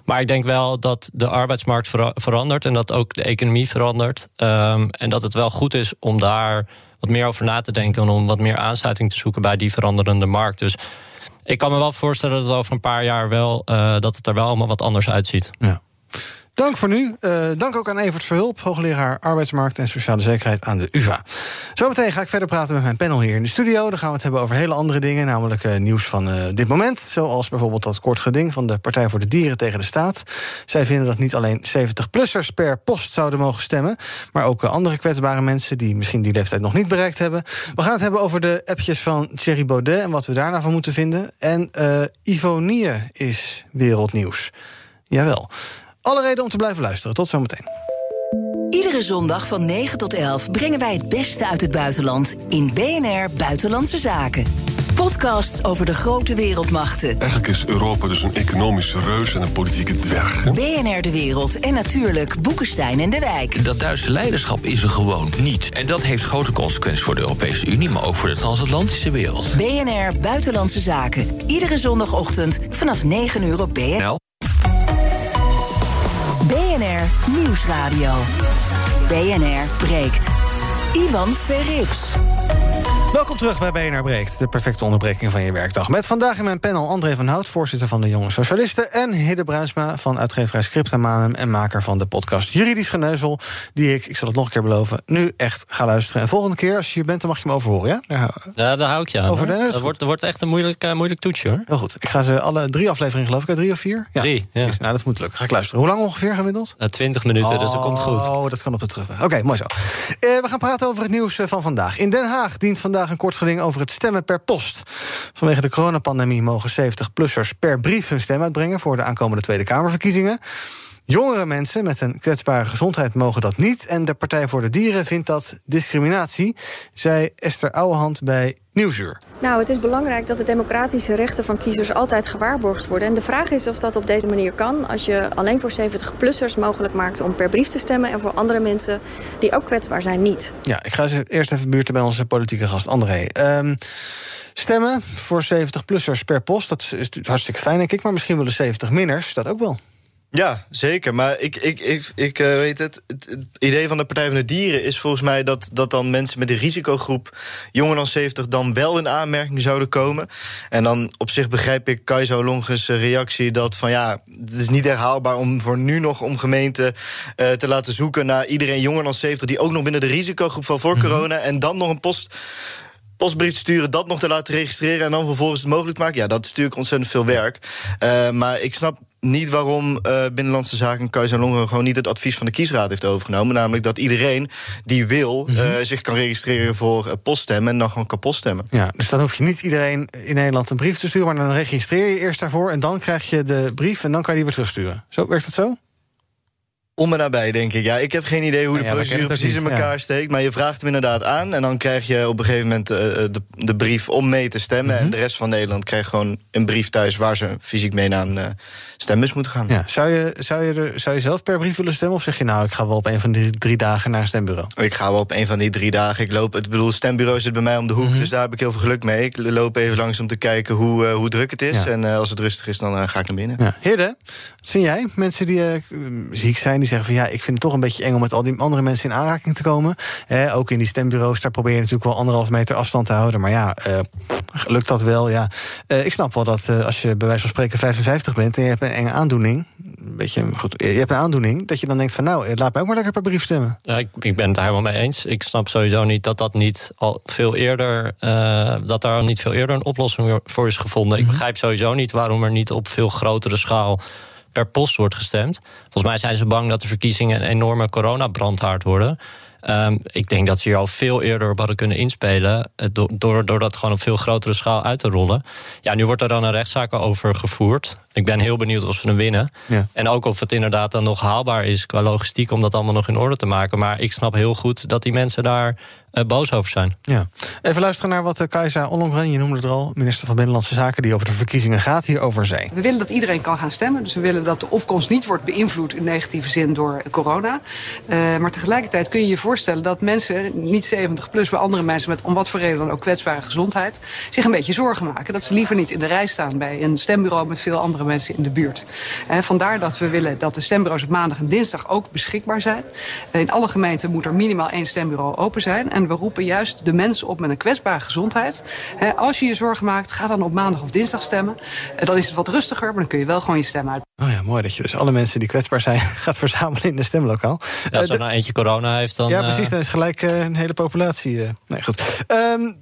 Maar ik denk wel dat de arbeidsmarkt verandert en dat ook de economie verandert. Um, en dat het wel goed is om daar wat meer over na te denken en om wat meer aansluiting te zoeken bij die veranderende markt. Dus ik kan me wel voorstellen dat over een paar jaar wel uh, dat het er wel allemaal wat anders uitziet. Ja. Dank voor nu. Uh, dank ook aan Evert Verhulp, hoogleraar arbeidsmarkt en sociale zekerheid aan de UVA. Zometeen ga ik verder praten met mijn panel hier in de studio. Dan gaan we het hebben over hele andere dingen, namelijk uh, nieuws van uh, dit moment. Zoals bijvoorbeeld dat kort geding van de Partij voor de Dieren tegen de staat. Zij vinden dat niet alleen 70-plussers per post zouden mogen stemmen, maar ook andere kwetsbare mensen die misschien die leeftijd nog niet bereikt hebben. We gaan het hebben over de appjes van Thierry Baudet en wat we daarna van moeten vinden. En Ivonie is wereldnieuws. Jawel. Alle reden om te blijven luisteren. Tot zometeen. Iedere zondag van 9 tot 11 brengen wij het beste uit het buitenland in BNR Buitenlandse Zaken. Podcasts over de grote wereldmachten. Eigenlijk is Europa dus een economische reus en een politieke dwerg. BNR de Wereld en natuurlijk Boekenstein en de Wijk. Dat Duitse leiderschap is er gewoon niet. En dat heeft grote consequenties voor de Europese Unie, maar ook voor de transatlantische wereld. BNR Buitenlandse Zaken. Iedere zondagochtend vanaf 9 uur op BNR. Nieuwsradio. BNR breekt. Ivan Verrips. Welkom terug bij BNR Breekt, de perfecte onderbreking van je werkdag. Met vandaag in mijn panel André van Hout, voorzitter van de Jonge Socialisten... en Hidde Bruisma van uitgeverij Scriptamanum... en maker van de podcast Juridisch Geneuzel... die ik, ik zal het nog een keer beloven, nu echt ga luisteren. En volgende keer, als je hier bent, dan mag je me overhoren, ja? Ja, ja daar hou ik je aan. Over de, dat, wordt, dat wordt echt een moeilijk, uh, moeilijk toetsje, hoor. Heel goed. Ik ga ze alle drie afleveringen, geloof ik, drie of vier? Ja. Drie, ja. nou, dat moet lukken. Ga ik luisteren. Hoe lang ongeveer gemiddeld? Uh, Twintig minuten, oh, dus dat komt goed. Oh, dat kan op de terugweg. Oké, mooi zo. Uh, we gaan praten over het nieuws van vandaag. In Den Haag dient vandaag een kort geding over het stemmen per post. Vanwege de coronapandemie mogen 70-plussers per brief hun stem uitbrengen... voor de aankomende Tweede Kamerverkiezingen. Jongere mensen met een kwetsbare gezondheid mogen dat niet. En de Partij voor de Dieren vindt dat discriminatie, zei Esther Ouwehand bij Nieuwsuur. Nou, het is belangrijk dat de democratische rechten van kiezers altijd gewaarborgd worden. En de vraag is of dat op deze manier kan. Als je alleen voor 70-plussers mogelijk maakt om per brief te stemmen... en voor andere mensen die ook kwetsbaar zijn, niet. Ja, ik ga eens eerst even buurten bij onze politieke gast André. Ehm, stemmen voor 70-plussers per post, dat is hartstikke fijn, denk ik. Maar misschien willen 70-minners dat ook wel. Ja, zeker. Maar ik, ik, ik, ik uh, weet het, het, idee van de Partij van de Dieren is volgens mij dat, dat dan mensen met de risicogroep jonger dan 70 dan wel in aanmerking zouden komen. En dan op zich begrijp ik Kaizo Longes reactie dat van ja, het is niet herhaalbaar om voor nu nog om gemeenten uh, te laten zoeken naar iedereen jonger dan 70 die ook nog binnen de risicogroep van voor mm -hmm. corona en dan nog een post postbrief sturen, dat nog te laten registreren en dan vervolgens het mogelijk maken. Ja, dat is natuurlijk ontzettend veel werk. Uh, maar ik snap niet waarom uh, Binnenlandse Zaken Kuis en Longen gewoon niet het advies van de kiesraad heeft overgenomen. Namelijk dat iedereen die wil uh, zich kan registreren voor uh, poststemmen en dan gewoon kapot stemmen. Ja, dus dan hoef je niet iedereen in Nederland een brief te sturen, maar dan registreer je eerst daarvoor en dan krijg je de brief en dan kan je die weer terugsturen. Zo werkt het zo? Om en nabij, denk ik. Ja, ik heb geen idee hoe de ja, procedure precies in elkaar ja. steekt. Maar je vraagt hem inderdaad aan. En dan krijg je op een gegeven moment uh, de, de, brief om mee te stemmen. Mm -hmm. En de rest van Nederland krijgt gewoon een brief thuis... waar ze fysiek mee naar een uh, stembus moeten gaan. Ja. Zou, je, zou, je er, zou je zelf per brief willen stemmen? Of zeg je nou, ik ga wel op een van die drie dagen naar een stembureau? Ik ga wel op een van die drie dagen. Ik loop, het bedoel, het stembureau zit bij mij om de hoek. Mm -hmm. Dus daar heb ik heel veel geluk mee. Ik loop even langs om te kijken hoe, uh, hoe druk het is. En als het rustig is, dan ga ik naar binnen. Ja. Hidde, wat vind jij? Mensen die ziek zijn, die zeggen van... ja, ik vind het toch een beetje eng om met al die andere mensen in aanraking te komen. Eh, ook in die stembureaus, daar probeer je natuurlijk wel anderhalf meter afstand te houden. Maar ja, uh, lukt dat wel? Ja. Uh, ik snap wel dat uh, als je bij wijze van spreken 55 bent en je hebt een enge aandoening. Een beetje goed, je hebt een aandoening, dat je dan denkt van nou, laat mij ook maar lekker per brief stemmen. Ja, ik, ik ben het daar helemaal mee eens. Ik snap sowieso niet dat dat niet al veel eerder, dat daar niet veel eerder een oplossing voor is gevonden. Mm -hmm. Ik begrijp sowieso niet waarom er niet op veel grotere schaal per post wordt gestemd. Volgens mij zijn ze bang dat de verkiezingen een enorme coronabrandhaard worden. Um, ik denk dat ze hier al veel eerder op hadden kunnen inspelen. Door, door, door dat gewoon op veel grotere schaal uit te rollen. Ja, nu wordt er dan een rechtszaak over gevoerd. Ik ben heel benieuwd of ze hem winnen. Ja. En ook of het inderdaad dan nog haalbaar is qua logistiek om dat allemaal nog in orde te maken. Maar ik snap heel goed dat die mensen daar uh, boos over zijn. Ja. Even luisteren naar wat uh, Kajsa Ollongren, je noemde het al, minister van Binnenlandse Zaken, die over de verkiezingen gaat, hierover zei. We willen dat iedereen kan gaan stemmen. Dus we willen dat de opkomst niet wordt beïnvloed in negatieve zin door corona. Uh, maar tegelijkertijd kun je je voorstellen dat mensen, niet 70 plus, maar andere mensen met om wat voor reden dan ook kwetsbare gezondheid, zich een beetje zorgen maken. Dat ze liever niet in de rij staan bij een stembureau met veel andere mensen in de buurt. Vandaar dat we willen dat de stembureaus op maandag en dinsdag ook beschikbaar zijn. Uh, in alle gemeenten moet er minimaal één stembureau open zijn. En we roepen juist de mensen op met een kwetsbare gezondheid. Als je je zorgen maakt, ga dan op maandag of dinsdag stemmen. dan is het wat rustiger, maar dan kun je wel gewoon je stem uit. Oh ja, mooi dat je dus alle mensen die kwetsbaar zijn gaat verzamelen in de stemlokaal. Ja, als er nou eentje corona heeft, dan... Ja, precies, dan is gelijk een hele populatie... nee, goed. Um,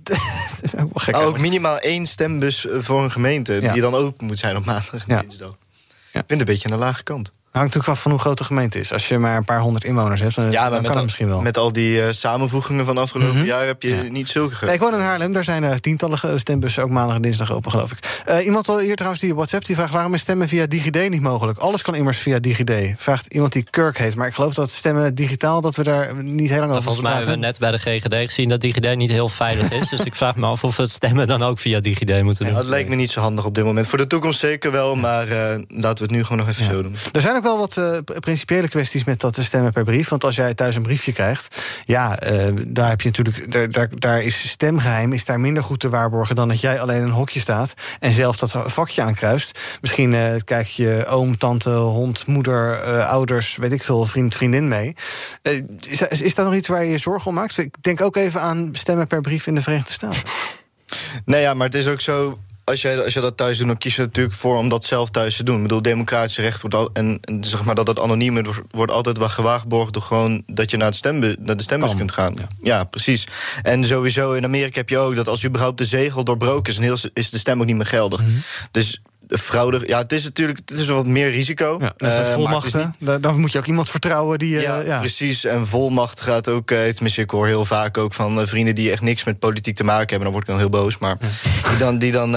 ook, ook minimaal één stembus voor een gemeente... Ja. die dan open moet zijn op maandag. Dinsdag. Ja. Ik vind het een beetje aan de lage kant. Hangt natuurlijk af van hoe groot de gemeente is. Als je maar een paar honderd inwoners hebt, dan, ja, dan kan het misschien wel. Met al die uh, samenvoegingen van afgelopen mm -hmm. jaar heb je ja. niet zulke... Nee, ik woon in Haarlem, daar zijn uh, tientallen stembussen... ook maandag en dinsdag open, geloof ik. Uh, iemand hier trouwens die WhatsApp die vraagt... waarom is stemmen via DigiD niet mogelijk? Alles kan immers via DigiD. Vraagt iemand die Kirk heet. Maar ik geloof dat stemmen digitaal, dat we daar niet heel lang over Volgens mij hebben we net bij de GGD gezien... dat DigiD niet heel veilig is. dus ik vraag me af of we het stemmen dan ook via DigiD moeten doen. Ja, dat lijkt me niet zo handig op dit moment. Voor de toekomst zeker wel, maar laten we het nu gewoon nog even zo doen. Er zijn ook wel wat principiële kwesties met dat te stemmen per brief. Want als jij thuis een briefje krijgt, ja, uh, daar heb je natuurlijk. Daar, daar, is stemgeheim is daar minder goed te waarborgen dan dat jij alleen een hokje staat en zelf dat vakje aankruist. Misschien uh, kijk je oom, tante, hond, moeder, ouders, weet ik veel, vriend, vriendin mee. is, is dat nog iets waar je je zorgen om maakt? Ik denk ook even aan stemmen per brief in de Verenigde Staten. Nee, ja, maar het is ook zo als jij, als je dat thuis doet, dan kies je natuurlijk voor om dat zelf thuis te doen. Ik bedoel, democratische recht wordt al, en, en zeg maar dat het anoniem wordt, wordt altijd wel gewaarborgd door gewoon dat je naar, het stembus, naar de stembus kunt gaan. Ja. ja. precies. En sowieso in Amerika heb je ook dat als überhaupt de zegel doorbroken is, is de stem ook niet meer geldig. Mm -hmm. Dus fraude. Ja, het is natuurlijk het is wat meer risico. Ja, dus het volmachten, dan moet je ook iemand vertrouwen die... eh, ja, ja. precies. En volmacht gaat ook. eh, tenminste, ik hoor heel vaak ook van vrienden die echt niks met politiek te maken hebben. Dan word ik dan heel boos. Maar die, dan, die, dan,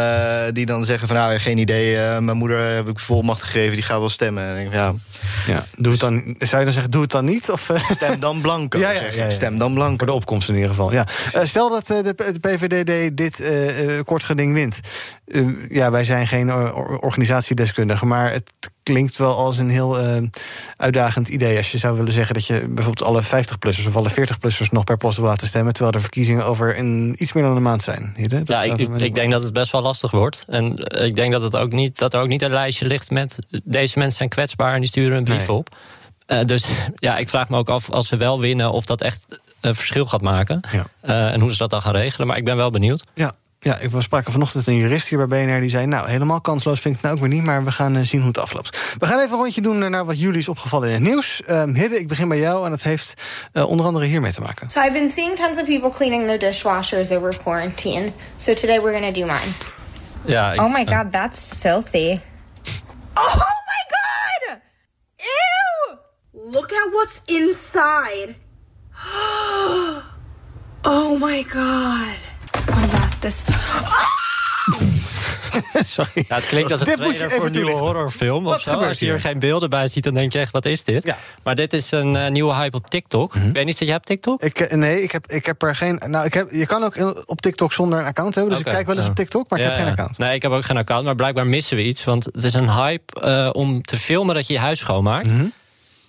die dan zeggen van nou, geen idee. mijn moeder heb ik volmacht gegeven, die gaat wel stemmen. En ik ja, Ja, doe het dan, zou je dan zeggen, doe het dan niet? Of, stem dan blanco. Ja, ja. Stem dan blanco. Voor de opkomst in ieder geval. Ja. Stel dat de, de PVDD dit kort geding wint. Ja, wij zijn geen or- organisatiedeskundigen, maar het klinkt wel als een heel eh, uitdagend idee. Als je zou willen zeggen dat je bijvoorbeeld alle 50-plussers of alle 40-plussers nog per post wil laten stemmen, terwijl de verkiezingen over een, iets meer dan een maand zijn. Hidde, Ja, ik, ik denk dat het best wel lastig wordt. En eh, ik denk dat, het ook niet, dat er ook niet een lijstje ligt met... deze mensen zijn kwetsbaar en die sturen een brief Nee. op. Eh, dus ja, ik vraag me ook af als ze wel winnen... of dat echt een verschil gaat maken. Ja. En hoe ze dat dan gaan regelen. Maar ik ben wel benieuwd. Ja, ja, ik was spraken vanochtend een jurist hier bij BNR die zei: Nou, helemaal kansloos vind ik het nou ook weer niet, maar we gaan eh, zien hoe het afloopt. We gaan even een rondje doen naar wat jullie is opgevallen in het nieuws. Ehm Hidde, ik begin bij jou en dat heeft eh, onder andere hiermee te maken. So I've been seeing tons of people cleaning their dishwashers over quarantine. So today we're gonna do mine. Ja, ik- oh my god, that's filthy. Oh my god! Ew! Look at what's inside. oh my god. Sorry. Ja, het klinkt als een Dit moet je trailer voor even een nieuwe horrorfilm. Wat Of zo. Als je hier hier? geen beelden bij ziet, dan denk je echt, wat is dit? Ja. Maar dit is een eh, nieuwe hype op TikTok. Ik weet niet, dat jij hebt TikTok? Ik, eh, nee, ik heb, ik heb er geen. Nou, ik heb, je kan ook op TikTok zonder een account hebben. Dus ik kijk wel eens ja. op TikTok, maar ik Ja, heb geen account. Nee, ik heb ook geen account, maar blijkbaar missen we iets. Want het is een hype eh, om te filmen dat je je huis schoonmaakt. Mhm.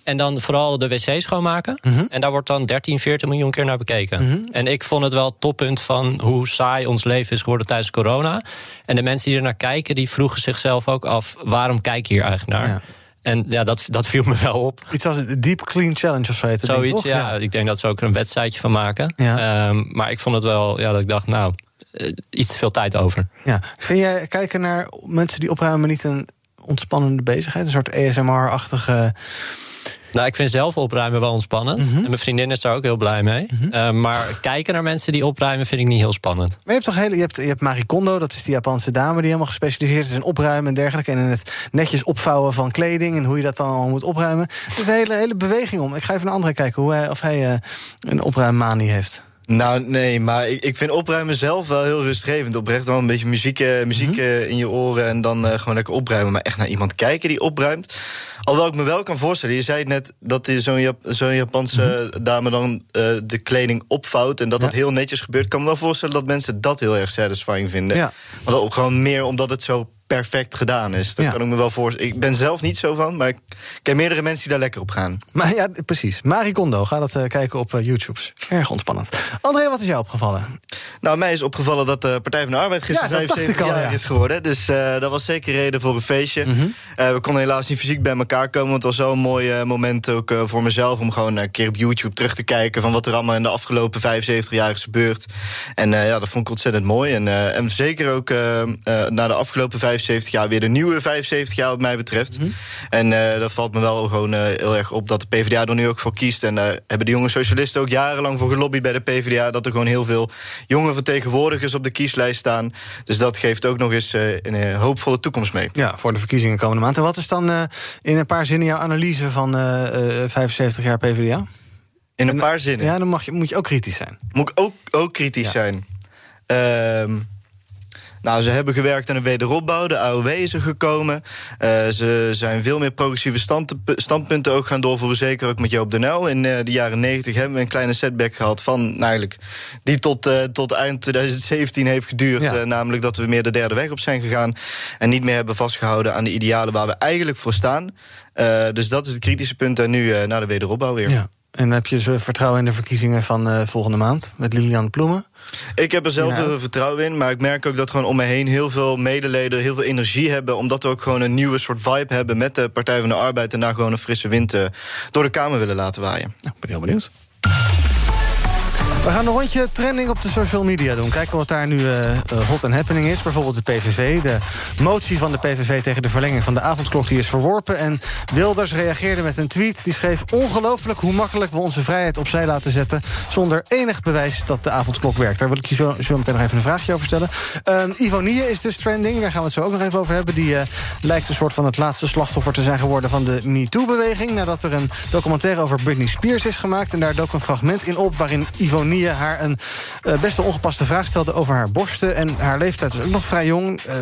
En dan vooral de wc schoonmaken. En daar wordt dan 13, 14 miljoen keer naar bekeken. Mhm. En ik vond het wel het toppunt van hoe saai ons leven is geworden tijdens corona. En de mensen die er naar kijken, die vroegen zichzelf ook af... waarom kijk je hier eigenlijk naar? Ja. En ja, dat, dat viel me wel op. Iets als de Deep Clean Challenge of zo heet het, denk ik, Zoiets, toch? ja. Ik denk dat ze ook er een wedstrijdje van maken. Ja. Ehm, maar ik vond het wel, ja, dat ik dacht, nou, eh, iets te veel tijd over. Ja. Vind jij kijken naar mensen die opruimen niet een ontspannende bezigheid? Een soort ASMR-achtige. Nou, ik vind zelf opruimen wel ontspannend. Mhm. En mijn vriendin is daar ook heel blij mee. Eh, maar kijken naar mensen die opruimen vind ik niet heel spannend. Maar je hebt toch hele, je hebt, je hebt Marie Kondo, dat is die Japanse dame die helemaal gespecialiseerd is in opruimen en dergelijke. En in het netjes opvouwen van kleding en hoe je dat dan moet opruimen. Er is een hele, hele beweging om. Ik ga even naar andere kijken hoe hij, of hij eh, een opruimmanie heeft. Nou, nee, maar ik, ik vind opruimen zelf wel heel rustgevend. Oprecht wel een beetje muziek, eh, muziek Mhm. eh, in je oren en dan eh, gewoon lekker opruimen. Maar echt naar iemand kijken die opruimt. Alhoewel ik me wel kan voorstellen, je zei net dat zo'n Jap- zo'n Japanse dame dan de kleding opvouwt en dat dat Mhm. Heel netjes gebeurt. Ik kan me wel voorstellen dat mensen dat heel erg satisfying vinden. Ja. Want ook gewoon meer omdat het zo perfect gedaan is. Dat Ja. kan ik me wel voorstellen. Ik ben zelf niet zo van, maar ik ken meerdere mensen die daar lekker op gaan. Maar ja, precies. Marie Kondo, ga dat eh, kijken op eh, YouTube. Erg ontspannend. André, wat is jou opgevallen? Nou, mij is opgevallen dat de Partij van de Arbeid gisteren Ja, dat dacht 75 ik al, jaar ja. is geworden. Dus eh, dat was zeker reden voor een feestje. Mhm. Eh, we konden helaas niet fysiek bij elkaar komen. Want het was wel een mooi eh, moment ook eh, voor mezelf... om gewoon een keer op YouTube terug te kijken... van wat er allemaal in de afgelopen 75 jaar is gebeurd. En eh, ja, dat vond ik ontzettend mooi. En, eh, en zeker ook eh, eh, na de afgelopen 75 jaar... weer de nieuwe 75 jaar wat mij betreft. Mhm. En eh, dat valt me wel gewoon eh, heel erg op... dat de PvdA er nu ook voor kiest. En daar hebben de jonge socialisten ook jarenlang voor gelobbyd bij de PvdA... dat er gewoon heel veel jonge vertegenwoordigers op de kieslijst staan. Dus dat geeft ook nog eens eh, een hoopvolle toekomst mee. Ja, voor de verkiezingen komende maand. En wat is dan in een paar zinnen jouw analyse van eh, eh, 75 jaar PvdA? In een paar zinnen. Ja, dan mag je, moet je ook kritisch zijn. Moet ik ook, ook kritisch Ja. zijn. Ehm, nou, ze hebben gewerkt aan een wederopbouw. De AOW is er gekomen. Eh, ze zijn veel meer progressieve standpu- standpunten ook gaan doorvoeren. Zeker ook met Joop den Uyl. In eh, de jaren 90 hebben we een kleine setback gehad van... nou, eigenlijk die tot, eh, tot eind 2017 heeft geduurd. Ja. Namelijk dat we meer de derde weg op zijn gegaan. En niet meer hebben vastgehouden aan de idealen waar we eigenlijk voor staan. Dus dat is het kritische punt. En nu naar de wederopbouw weer. Ja. En heb je zo vertrouwen in de verkiezingen van eh, volgende maand met Lilian Ploemen? Ik heb er zelf heel veel vertrouwen in. Maar ik merk ook dat gewoon om me heen heel veel medeleden heel veel energie hebben. Omdat we ook gewoon een nieuwe soort vibe hebben met de Partij van de Arbeid. En daar gewoon een frisse wind eh, door de Kamer willen laten waaien. Nou, ik ben heel benieuwd. We gaan een rondje trending op de social media doen. Kijken wat daar nu uh, hot and happening is. Bijvoorbeeld de PVV. De motie van de PVV tegen de verlenging van de avondklok die is verworpen. En Wilders reageerde met een tweet. Die schreef ongelooflijk hoe makkelijk we onze vrijheid opzij laten zetten... zonder enig bewijs dat de avondklok werkt. Daar wil ik je zo, zo meteen nog even een vraagje over stellen. Uh, Ivonie is dus trending. Daar gaan we het zo ook nog even over hebben. Die uh, lijkt een soort van het laatste slachtoffer te zijn geworden... van de MeToo-beweging. Nadat er een documentaire over Britney Spears is gemaakt. En daar dook een fragment in op waarin Ivonie haar een uh, best wel ongepaste vraag stelde over haar borsten. En haar leeftijd is ook nog vrij jong. Uh,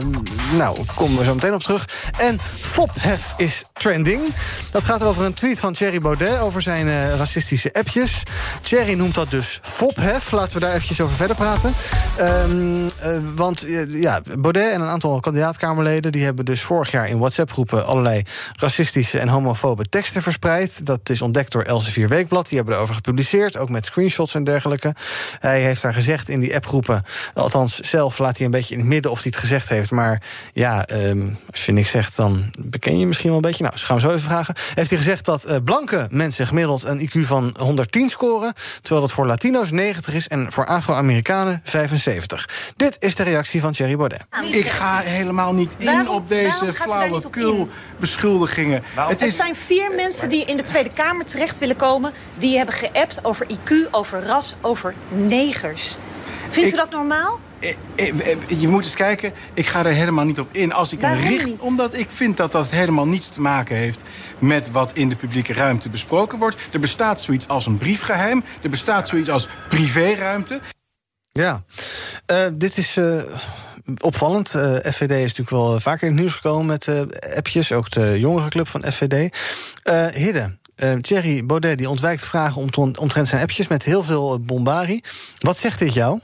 nou, komen we zo meteen op terug. En fophef is trending. Dat gaat over een tweet van Thierry Baudet over zijn uh, racistische appjes. Thierry noemt dat dus fophef. Laten we daar eventjes over verder praten. Um, want ja, Baudet en een aantal kandidaatkamerleden... die hebben dus vorig jaar in WhatsApp-groepen... allerlei racistische en homofobe teksten verspreid. Dat is ontdekt door Elsevier Weekblad. Die hebben erover gepubliceerd, ook met screenshots en dergelijke. Hij heeft daar gezegd in die appgroepen... althans, zelf laat hij een beetje in het midden of hij het gezegd heeft... maar ja, um, als je niks zegt, dan beken je misschien wel een beetje. Nou, dus gaan we zo even vragen. Heeft hij gezegd dat uh, blanke mensen gemiddeld een IQ van 110 scoren... terwijl dat voor Latino's 90 is en voor Afro-Amerikanen 75. Dit is de reactie van Thierry Baudet. Ik ga helemaal niet in waarom, op deze flauwekul beschuldigingen. Het is... Er zijn vier mensen die in de Tweede Kamer terecht willen komen... die hebben geappt over IQ, over ras, over negers. Vindt ik, u dat normaal? Je moet eens kijken, ik ga er helemaal niet op in. Als ik Waarom een richt, niet? Omdat ik vind dat dat helemaal niets te maken heeft... met wat in de publieke ruimte besproken wordt. Er bestaat zoiets als een briefgeheim. Er bestaat zoiets als privéruimte. Ja, uh, dit is... Uh opvallend. Uh, FVD is natuurlijk wel vaker in het nieuws gekomen met uh, appjes. Ook de jongerenclub van FVD. Uh, Hidde, uh, Thierry Baudet die ontwijkt vragen om omtrent zijn appjes... met heel veel bombari. Wat zegt dit jou?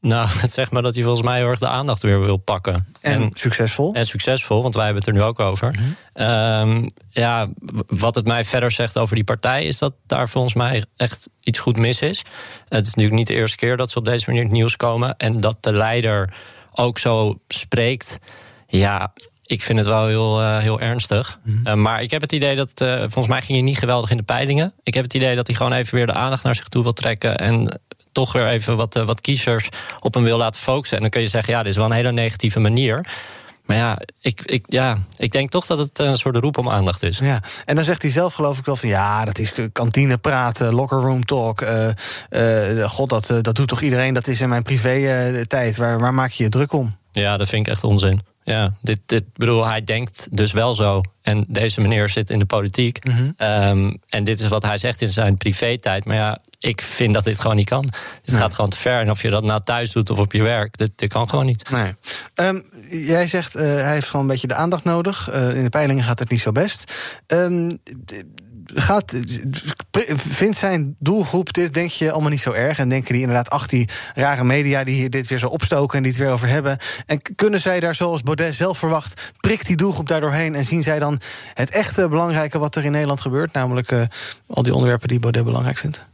Nou, het zegt maar dat hij volgens mij heel erg de aandacht weer wil pakken. En, en succesvol? En succesvol, want wij hebben het er nu ook over. Mm -hmm. um, ja, wat het mij verder zegt over die partij... is dat daar volgens mij echt iets goed mis is. Het is natuurlijk niet de eerste keer dat ze op deze manier in het nieuws komen... en dat de leider ook zo spreekt... ja, ik vind het wel heel, uh, heel ernstig. Mm -hmm. uh, maar ik heb het idee dat, uh, volgens mij ging hij niet geweldig in de peilingen. Ik heb het idee dat hij gewoon even weer de aandacht naar zich toe wil trekken. En toch weer even wat, wat kiezers op hem wil laten focussen. En dan kun je zeggen, ja, dit is wel een hele negatieve manier. Maar ja ik, ik, ja, ik denk toch dat het een soort roep om aandacht is. Ja, en dan zegt hij zelf geloof ik wel van... ja, dat is kantine praten, locker room talk. Uh, uh, God, dat, dat doet toch iedereen? Dat is in mijn privé-tijd. Waar, waar maak je je druk om? Ja, dat vind ik echt onzin. Ja, dit, dit bedoel, hij denkt dus wel zo. En deze meneer zit in de politiek. Mm -hmm. um, en dit is wat hij zegt in zijn privé-tijd. Maar ja, ik vind dat dit gewoon niet kan. Het nee. gaat gewoon te ver. En of je dat nou thuis doet of op je werk, dit, dit kan gewoon niet. Nee. Um, jij zegt, uh, hij heeft gewoon een beetje de aandacht nodig. Uh, in de peilingen gaat het niet zo best. Um, gaat, vindt zijn doelgroep dit, denk je, allemaal niet zo erg? En denken die inderdaad, ach, die rare media die hier dit weer zo opstoken en die het weer over hebben. En kunnen zij daar, zoals Baudet zelf verwacht, prikt die doelgroep daar doorheen en zien zij dan het echte belangrijke wat er in Nederland gebeurt? Namelijk uh, al die onderwerpen die Baudet belangrijk vindt?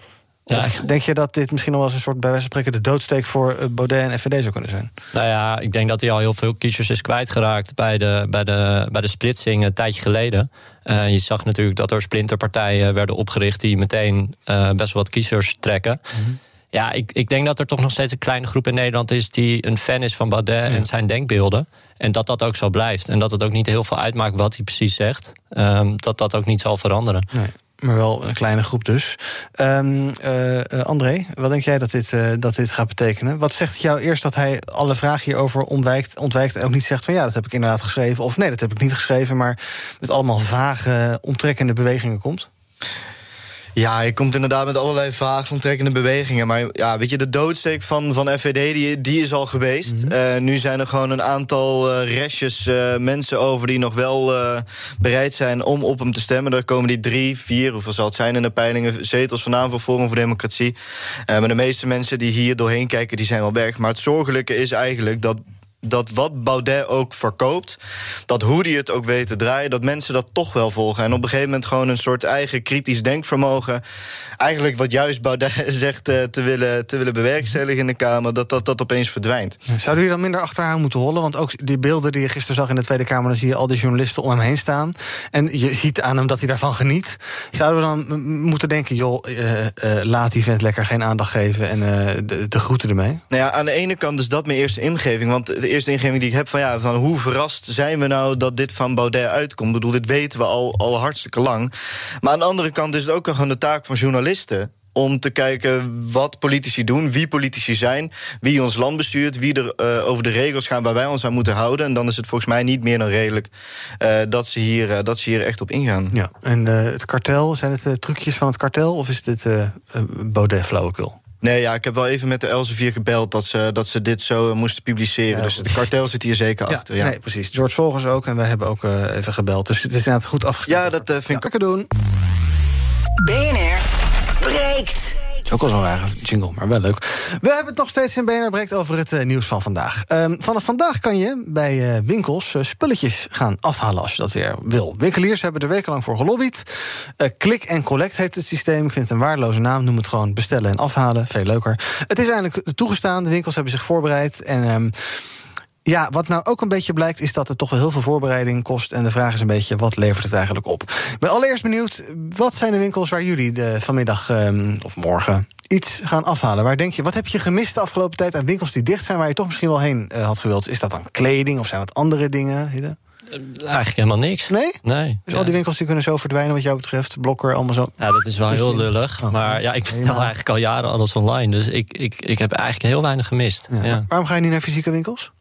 Ja, of denk je dat dit misschien nog wel eens een soort bij wijze van spreken de doodsteek voor Baudet en FVD zou kunnen zijn? Nou ja, ik denk dat hij al heel veel kiezers is kwijtgeraakt bij de, bij de, bij de splitsing een tijdje geleden. Uh, je zag natuurlijk dat er splinterpartijen werden opgericht die meteen uh, best wel wat kiezers trekken. Mm -hmm. Ja, ik, ik denk dat er toch nog steeds een kleine groep in Nederland is die een fan is van Baudet ja. en zijn denkbeelden. En dat dat ook zo blijft. En dat het ook niet heel veel uitmaakt wat hij precies zegt. Um, dat dat ook niet zal veranderen. Nee maar wel een kleine groep dus. Um, uh, André, wat denk jij dat dit, uh, dat dit gaat betekenen? Wat zegt jou eerst dat hij alle vragen hierover ontwijkt, ontwijkt en ook niet zegt van ja, dat heb ik inderdaad geschreven, of nee, dat heb ik niet geschreven, maar met allemaal vage, onttrekkende bewegingen komt? Ja, je komt inderdaad met allerlei vaag onttrekkende bewegingen. Maar ja, weet je, de doodsteek van, van FVD, die, die is al geweest. Mm -hmm. uh, nu zijn er gewoon een aantal uh, restjes uh, mensen over... die nog wel bereid zijn om op hem te stemmen. Daar komen die drie, vier, hoeveel zal het zijn in de peilingen... zetels vandaan voor Forum voor Democratie. maar de meeste mensen die hier doorheen kijken, die zijn wel weg. Maar het zorgelijke is eigenlijk dat dat wat Baudet ook verkoopt, dat hoe die het ook weet te draaien, dat mensen dat toch wel volgen. En op een gegeven moment gewoon een soort eigen kritisch denkvermogen. Eigenlijk wat juist Baudet zegt eh, te, willen, te willen bewerkstelligen in de Kamer, dat dat, dat opeens verdwijnt. Zouden jullie dan minder achteraan moeten hollen? Want ook die beelden die je gisteren zag in de Tweede Kamer, dan zie je al die journalisten om hem heen staan. En je ziet aan hem dat hij daarvan geniet. Zouden we dan moeten denken, joh, eh, eh, laat die vent lekker geen aandacht geven en eh, de, de groeten ermee? Nou ja, aan de ene kant is dat mijn eerste ingeving. Want eerste ingeving die ik heb van ja, van hoe verrast zijn we nou dat dit van Baudet uitkomt? Ik bedoel, dit weten we al, al hartstikke lang. Maar aan de andere kant is het ook gewoon de taak van journalisten om te kijken wat politici doen, wie politici zijn, wie ons land bestuurt, wie er eh, over de regels gaan waar wij ons aan moeten houden. En dan is het volgens mij niet meer dan redelijk eh, dat, ze hier, eh, dat ze hier echt op ingaan. Ja, en het kartel, zijn het trucjes van het kartel of is dit Baudet flauwekul? Nee, ja, ik heb wel even met de Elsevier gebeld dat ze, dat ze dit zo eh, moesten publiceren. dus het kartel zit hier zeker achter. Ja. Nee, precies. George Volgers ook en wij hebben ook eh, even gebeld. Dus het is inderdaad goed afgestemd. Ja, dat eh, vind ik Lekker doen. BNR breekt. Ook al zo'n rare jingle, maar wel leuk. We hebben het nog steeds in BNR Breekt over het eh, nieuws van vandaag. Ehm, vanaf vandaag kan je bij eh, winkels eh, spulletjes gaan afhalen als je dat weer wil. Winkeliers hebben er wekenlang voor gelobbyd. Click en collect heet het systeem. Ik vind het een waardeloze naam. Noem het gewoon bestellen en afhalen. Veel leuker. Het is eindelijk toegestaan. De winkels hebben zich voorbereid. En ehm, ja, wat nou ook een beetje blijkt, is dat het toch wel heel veel voorbereiding kost. En de vraag is een beetje, wat levert het eigenlijk op? Ik ben allereerst benieuwd, wat zijn de winkels waar jullie de, vanmiddag ehm, of morgen iets gaan afhalen? Waar denk je, wat heb je gemist de afgelopen tijd aan winkels die dicht zijn, waar je toch misschien wel heen eh, had gewild? Is dat dan kleding of zijn het andere dingen? Hidde? Eigenlijk helemaal niks. Nee? Nee. Dus al die winkels die kunnen zo verdwijnen wat jou betreft, blokker, allemaal zo. Ja, dat is wel heel lullig. Oh, maar ja, ik bestel helemaal. eigenlijk al jaren alles online. Dus ik, ik, ik heb eigenlijk heel weinig gemist. Ja, Waarom ga je niet naar fysieke winkels?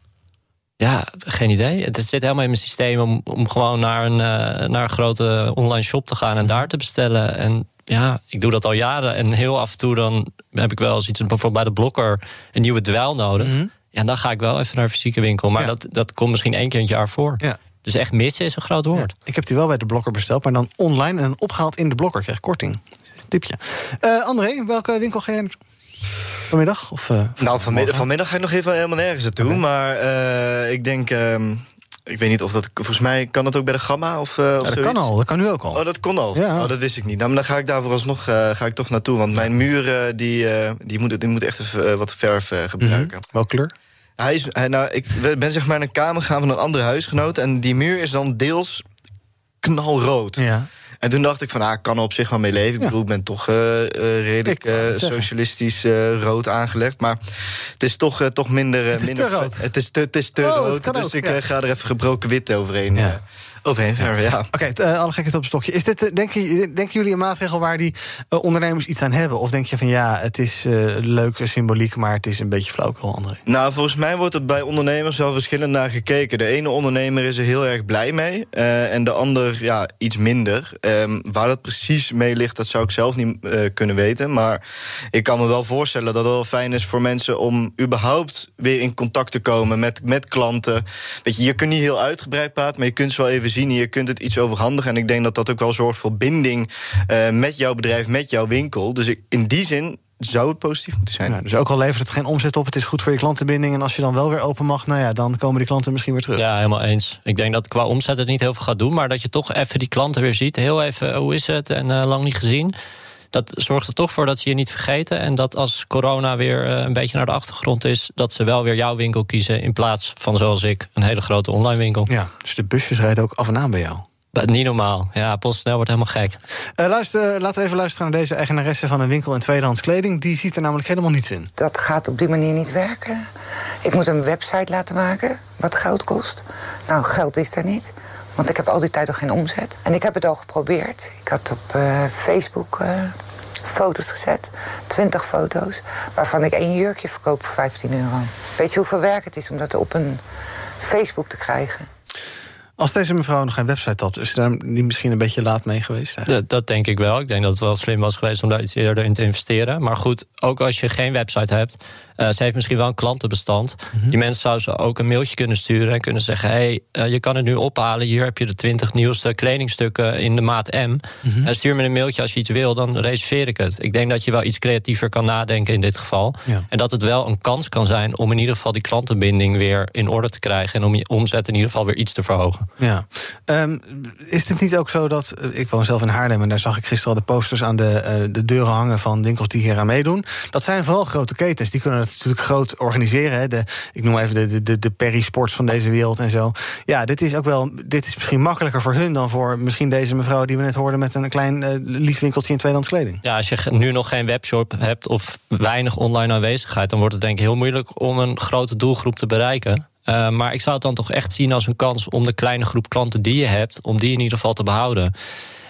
Ja, geen idee. Het zit helemaal in mijn systeem om, om gewoon naar een, eh, naar een grote online shop te gaan en daar te bestellen. En ja, ik doe dat al jaren. En heel af en toe dan heb ik wel eens iets, bijvoorbeeld bij de blokker, een nieuwe dweil nodig. Ja, dan ga ik wel even naar een fysieke winkel. Maar dat, dat komt misschien één keer in het jaar voor. Ja. Dus echt missen is een groot woord. Ik heb die wel bij de blokker besteld, maar dan online en opgehaald in de blokker. Krijg korting. Tipje. Eh, André, welke winkel ga jij naartoe? Vanmiddag? Of, eh, Nou, vanmiddag, vanmiddag ga ik nog even helemaal nergens naartoe. Maar eh, ik denk. ehm, ik weet niet of dat. Volgens mij kan dat ook bij de Gamma of. of Ja, dat zoiets? kan al, dat kan nu ook al. Oh, dat kon al. Ja. Oh, dat wist ik niet. Nou, maar dan ga ik daar vooralsnog ga ik toch naartoe. Want mijn muren die, eh, die, moeten, die moeten echt even wat verf eh, gebruiken. Welke kleur? Hij is, hij, nou, ik ben zeg maar naar een kamer gegaan van een andere huisgenoot. En die muur is dan deels knalrood. Ja. En toen dacht ik van, ah, ik kan er op zich wel mee leven. Ik bedoel, ik ben toch eh, eh, redelijk eh, socialistisch eh, rood aangelegd. Maar het is toch, eh, toch minder... Het is minder te rood. Het is te, het is te Oh, het rood, dus ook, ik ja. ga er even gebroken wit overheen. eh, overheen verven, ja. Oké, t- eh, alle gekheid op een stokje. Is dit, eh, denken, denken jullie een maatregel waar die eh, ondernemers iets aan hebben? Of denk je van ja, het is eh, leuke symboliek, maar het is een beetje flauwkul, André? Nou, volgens mij wordt er bij ondernemers wel verschillend naar gekeken. De ene ondernemer is er heel erg blij mee. eh, en de ander ja, iets minder. Ehm, waar dat precies mee ligt, dat zou ik zelf niet eh, kunnen weten. Maar ik kan me wel voorstellen dat het wel fijn is voor mensen om überhaupt weer in contact te komen met, met klanten. Weet je, je kunt niet heel uitgebreid praten, maar je kunt ze wel even zien en je kunt het iets overhandigen. En ik denk dat dat ook wel zorgt voor binding eh, met jouw bedrijf, met jouw winkel. Dus ik, in die zin zou het positief moeten zijn. Dus ook al levert het geen omzet op, het is goed voor je klantenbinding. En als je dan wel weer open mag, nou ja, dan komen die klanten misschien weer terug. Ja, helemaal eens. Ik denk dat qua omzet het niet heel veel gaat doen, maar dat je toch even die klanten weer ziet. Heel even, hoe is het? En eh, lang niet gezien. Dat zorgt er toch voor dat ze je niet vergeten. En dat als corona weer eh, een beetje naar de achtergrond is, dat ze wel weer jouw winkel kiezen. In plaats van, zoals ik, een hele grote online winkel. Ja, dus de busjes rijden ook af en aan bij jou. Dat, niet normaal. Ja, PostNL wordt helemaal gek. Eh, luister, laten we even luisteren naar deze eigenaresse van een winkel in tweedehands kleding. Die ziet er namelijk helemaal niets in. Dat gaat op die manier niet werken. Ik moet een website laten maken, wat geld kost. Nou, geld is er niet, want ik heb al die tijd al geen omzet. En ik heb het al geprobeerd. Ik had op eh, Facebook eh, foto's gezet, 20 foto's, waarvan ik één jurkje verkoop voor 15 euro. Weet je hoeveel werk het is om dat op een Facebook te krijgen? Als deze mevrouw nog geen website had, is ze daar niet misschien een beetje laat mee geweest? Dat, dat denk ik wel. Ik denk dat het wel slim was geweest om daar iets eerder in te investeren. Maar goed, ook als je geen website hebt, ze heeft misschien wel een klantenbestand. Mhm. Die mensen zou ze ook een mailtje kunnen sturen en kunnen zeggen: hey, uh, je kan het nu ophalen. Hier heb je de 20 nieuwste kledingstukken in de maat M. Mhm. En stuur me een mailtje als je iets wil, dan reserveer ik het. Ik denk dat je wel iets creatiever kan nadenken in dit geval. Ja. En dat het wel een kans kan zijn om in ieder geval die klantenbinding weer in orde te krijgen. En om je omzet in ieder geval weer iets te verhogen. Ja. Um, is het niet ook zo dat. Ik woon zelf in Haarlem en daar zag ik gisteren al de posters aan de, uh, de deuren hangen van winkels die hier aan meedoen. Dat zijn vooral grote ketens. Die kunnen het natuurlijk groot organiseren. Hè. De, ik noem even de, de, de Perry Sports van deze wereld en zo. Ja, dit is ook wel. Dit is misschien makkelijker voor hun dan voor misschien deze mevrouw die we net hoorden met een klein uh, lief winkeltje in tweedehands kleding. Ja, als je nu nog geen webshop hebt of weinig online aanwezigheid, dan wordt het denk ik heel moeilijk om een grote doelgroep te bereiken. Uh, maar ik zou het dan toch echt zien als een kans om de kleine groep klanten die je hebt, om die in ieder geval te behouden.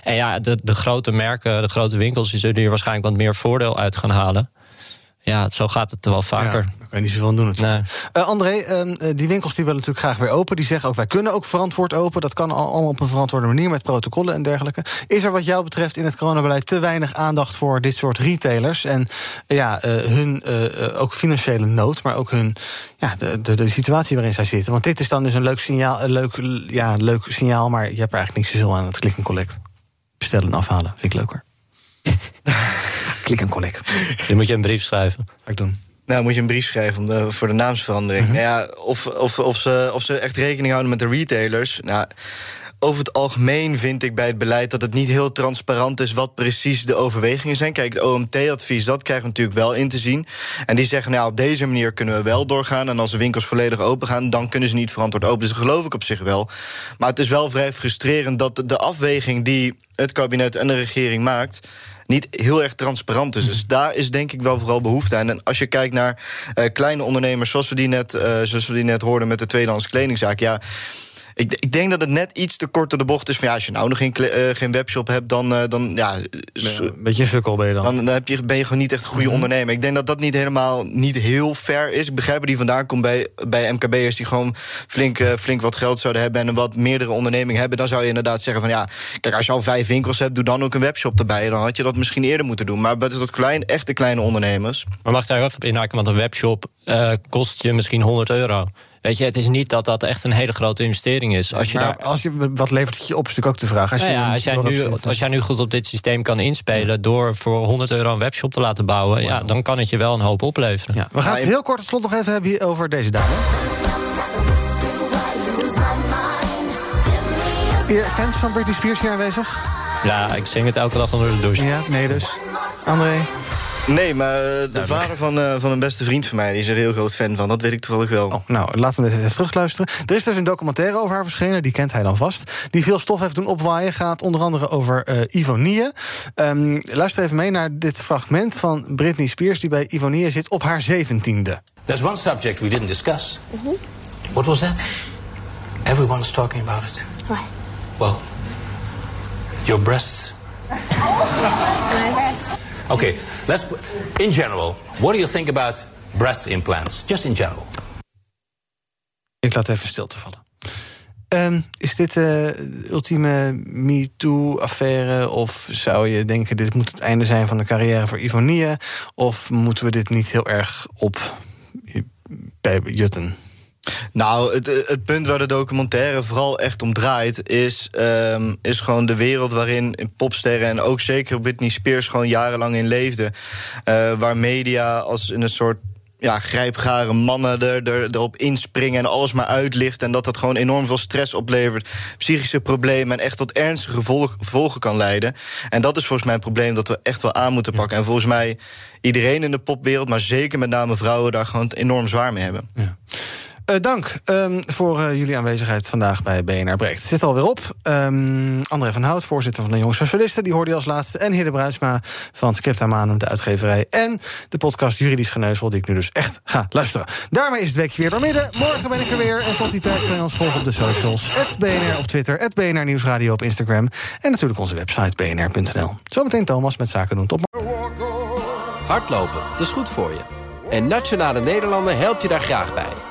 En ja, de, de grote merken, de grote winkels, die zullen hier waarschijnlijk wat meer voordeel uit gaan halen. Ja, zo gaat het wel vaker. Ja, daar kan je niet zoveel aan doen natuurlijk. Nee. Uh, André, uh, die winkels die willen natuurlijk graag weer open. Die zeggen ook, wij kunnen ook verantwoord open. Dat kan allemaal op een verantwoorde manier met protocollen en dergelijke. Is er wat jou betreft in het coronabeleid te weinig aandacht voor dit soort retailers? En uh, ja, hun ook financiële nood, maar ook hun, ja, de, de, de, situatie waarin zij zitten. Want dit is dan dus een leuk signaal, een leuk, ja, leuk signaal, maar je hebt er eigenlijk niet zoveel aan het klik en collect. Bestellen en afhalen, vind ik leuker. Klik en collect. Je moet je een brief schrijven. Ga ik doen. Nou, moet je een brief schrijven om de, voor de naamsverandering. Mhm. nou ja, of, of, of, ze, of ze echt rekening houden met de retailers. Nou, over het algemeen vind ik bij het beleid dat het niet heel transparant is wat precies de overwegingen zijn. Kijk, het OMT-advies, dat krijgen we natuurlijk wel in te zien. En die zeggen, nou, op deze manier kunnen we wel doorgaan. En als de winkels volledig open gaan, dan kunnen ze niet verantwoord open. Dus dat geloof ik op zich wel. Maar het is wel vrij frustrerend dat de afweging die het kabinet en de regering maakt niet heel erg transparant is. Dus daar is denk ik wel vooral behoefte aan. En als je kijkt naar uh, kleine ondernemers, zoals we die net, uh, zoals we die net hoorden met de tweedehands kledingzaak, ja. Ik, ik, denk dat het net iets te kort door de bocht is. Van ja, als je nou nog geen, uh, geen webshop hebt, dan. Uh, dan ja, een beetje een sukkel ben je dan. Dan, dan heb je, ben je gewoon niet echt een goede mm -hmm. ondernemer. Ik denk dat dat niet helemaal niet heel fair is. Ik begrijp waar die vandaan komt bij, bij MKB'ers die gewoon flink, uh, flink wat geld zouden hebben. en wat meerdere ondernemingen hebben. Dan zou je inderdaad zeggen: van ja, kijk, als je al vijf winkels hebt, doe dan ook een webshop erbij. Dan had je dat misschien eerder moeten doen. Maar bij dat klein, echte kleine ondernemers. Maar mag ik daar even op inhaken? Want een webshop kost je misschien 100 euro. Weet je, het is niet dat dat echt een hele grote investering is. Als je, maar daar, als je wat levert het je op, is natuurlijk ook de vraag. Als, nou je ja, als, jij nu, als jij nu goed op dit systeem kan inspelen... door voor 100 euro een webshop te laten bouwen... Wow. Ja, dan kan het je wel een hoop opleveren. Ja, we gaan het heel kort tot slot nog even hebben over deze dame. Fans van Britney Spears hier aanwezig? Ja, ik zing het elke dag onder de douche. Ja, nee dus. André? Nee, maar de vader van, uh, van een beste vriend van mij die is er heel groot fan van. Dat weet ik toevallig wel. Oh, nou, laten we dit even terugluisteren. Er is dus een documentaire over haar verschenen, die kent hij dan vast. Die veel stof heeft doen opwaaien. Gaat onder andere over uh, Ivonie. Um, luister even mee naar dit fragment van Britney Spears... die bij Ivonie zit op haar zeventiende. There's one subject we didn't discuss. Mm -hmm. What was that? Everyone's talking about it. Why? Well, your breasts. My breasts. Okay, let's. In general, what do you think about breast implants? Just in general. Ik laat even stil te vallen. Um, is dit de uh, ultieme MeToo-affaire? Of zou je denken, dit moet het einde zijn van de carrière voor Ivonie? Of moeten we dit niet heel erg op bij jutten? Nou, het, het, punt waar de documentaire vooral echt om draait... is, um, is gewoon de wereld waarin popsterren... en ook zeker Britney Spears gewoon jarenlang in leefden. Uh, waar media als in een soort ja, grijpgare mannen er, er, erop inspringen en alles maar uitlicht. En dat dat gewoon enorm veel stress oplevert. Psychische problemen en echt tot ernstige gevolgen kan leiden. En dat is volgens mij een probleem dat we echt wel aan moeten pakken. En volgens mij iedereen in de popwereld, maar zeker met name vrouwen, daar gewoon enorm zwaar mee hebben. Ja. Uh, dank um, voor uh, jullie aanwezigheid vandaag bij BNR Breekt. Het zit alweer op. Um, André van Hout, voorzitter van de Jonge Socialisten, die hoorde je als laatste. En Hidde Bruinsma van Scripta Manum, de uitgeverij. En de podcast Juridisch Geneuzel, die ik nu dus echt ga luisteren. Daarmee is het weekje weer doormidden. Morgen ben ik er weer. En tot die tijd kun je ons volgen op de socials. Het BNR op Twitter, het BNR Nieuwsradio op Instagram. En natuurlijk onze website bnr.nl. Zometeen Thomas met Zaken doen. Tot Hardlopen, dat is goed voor je. En Nationale Nederlanden helpt je daar graag bij.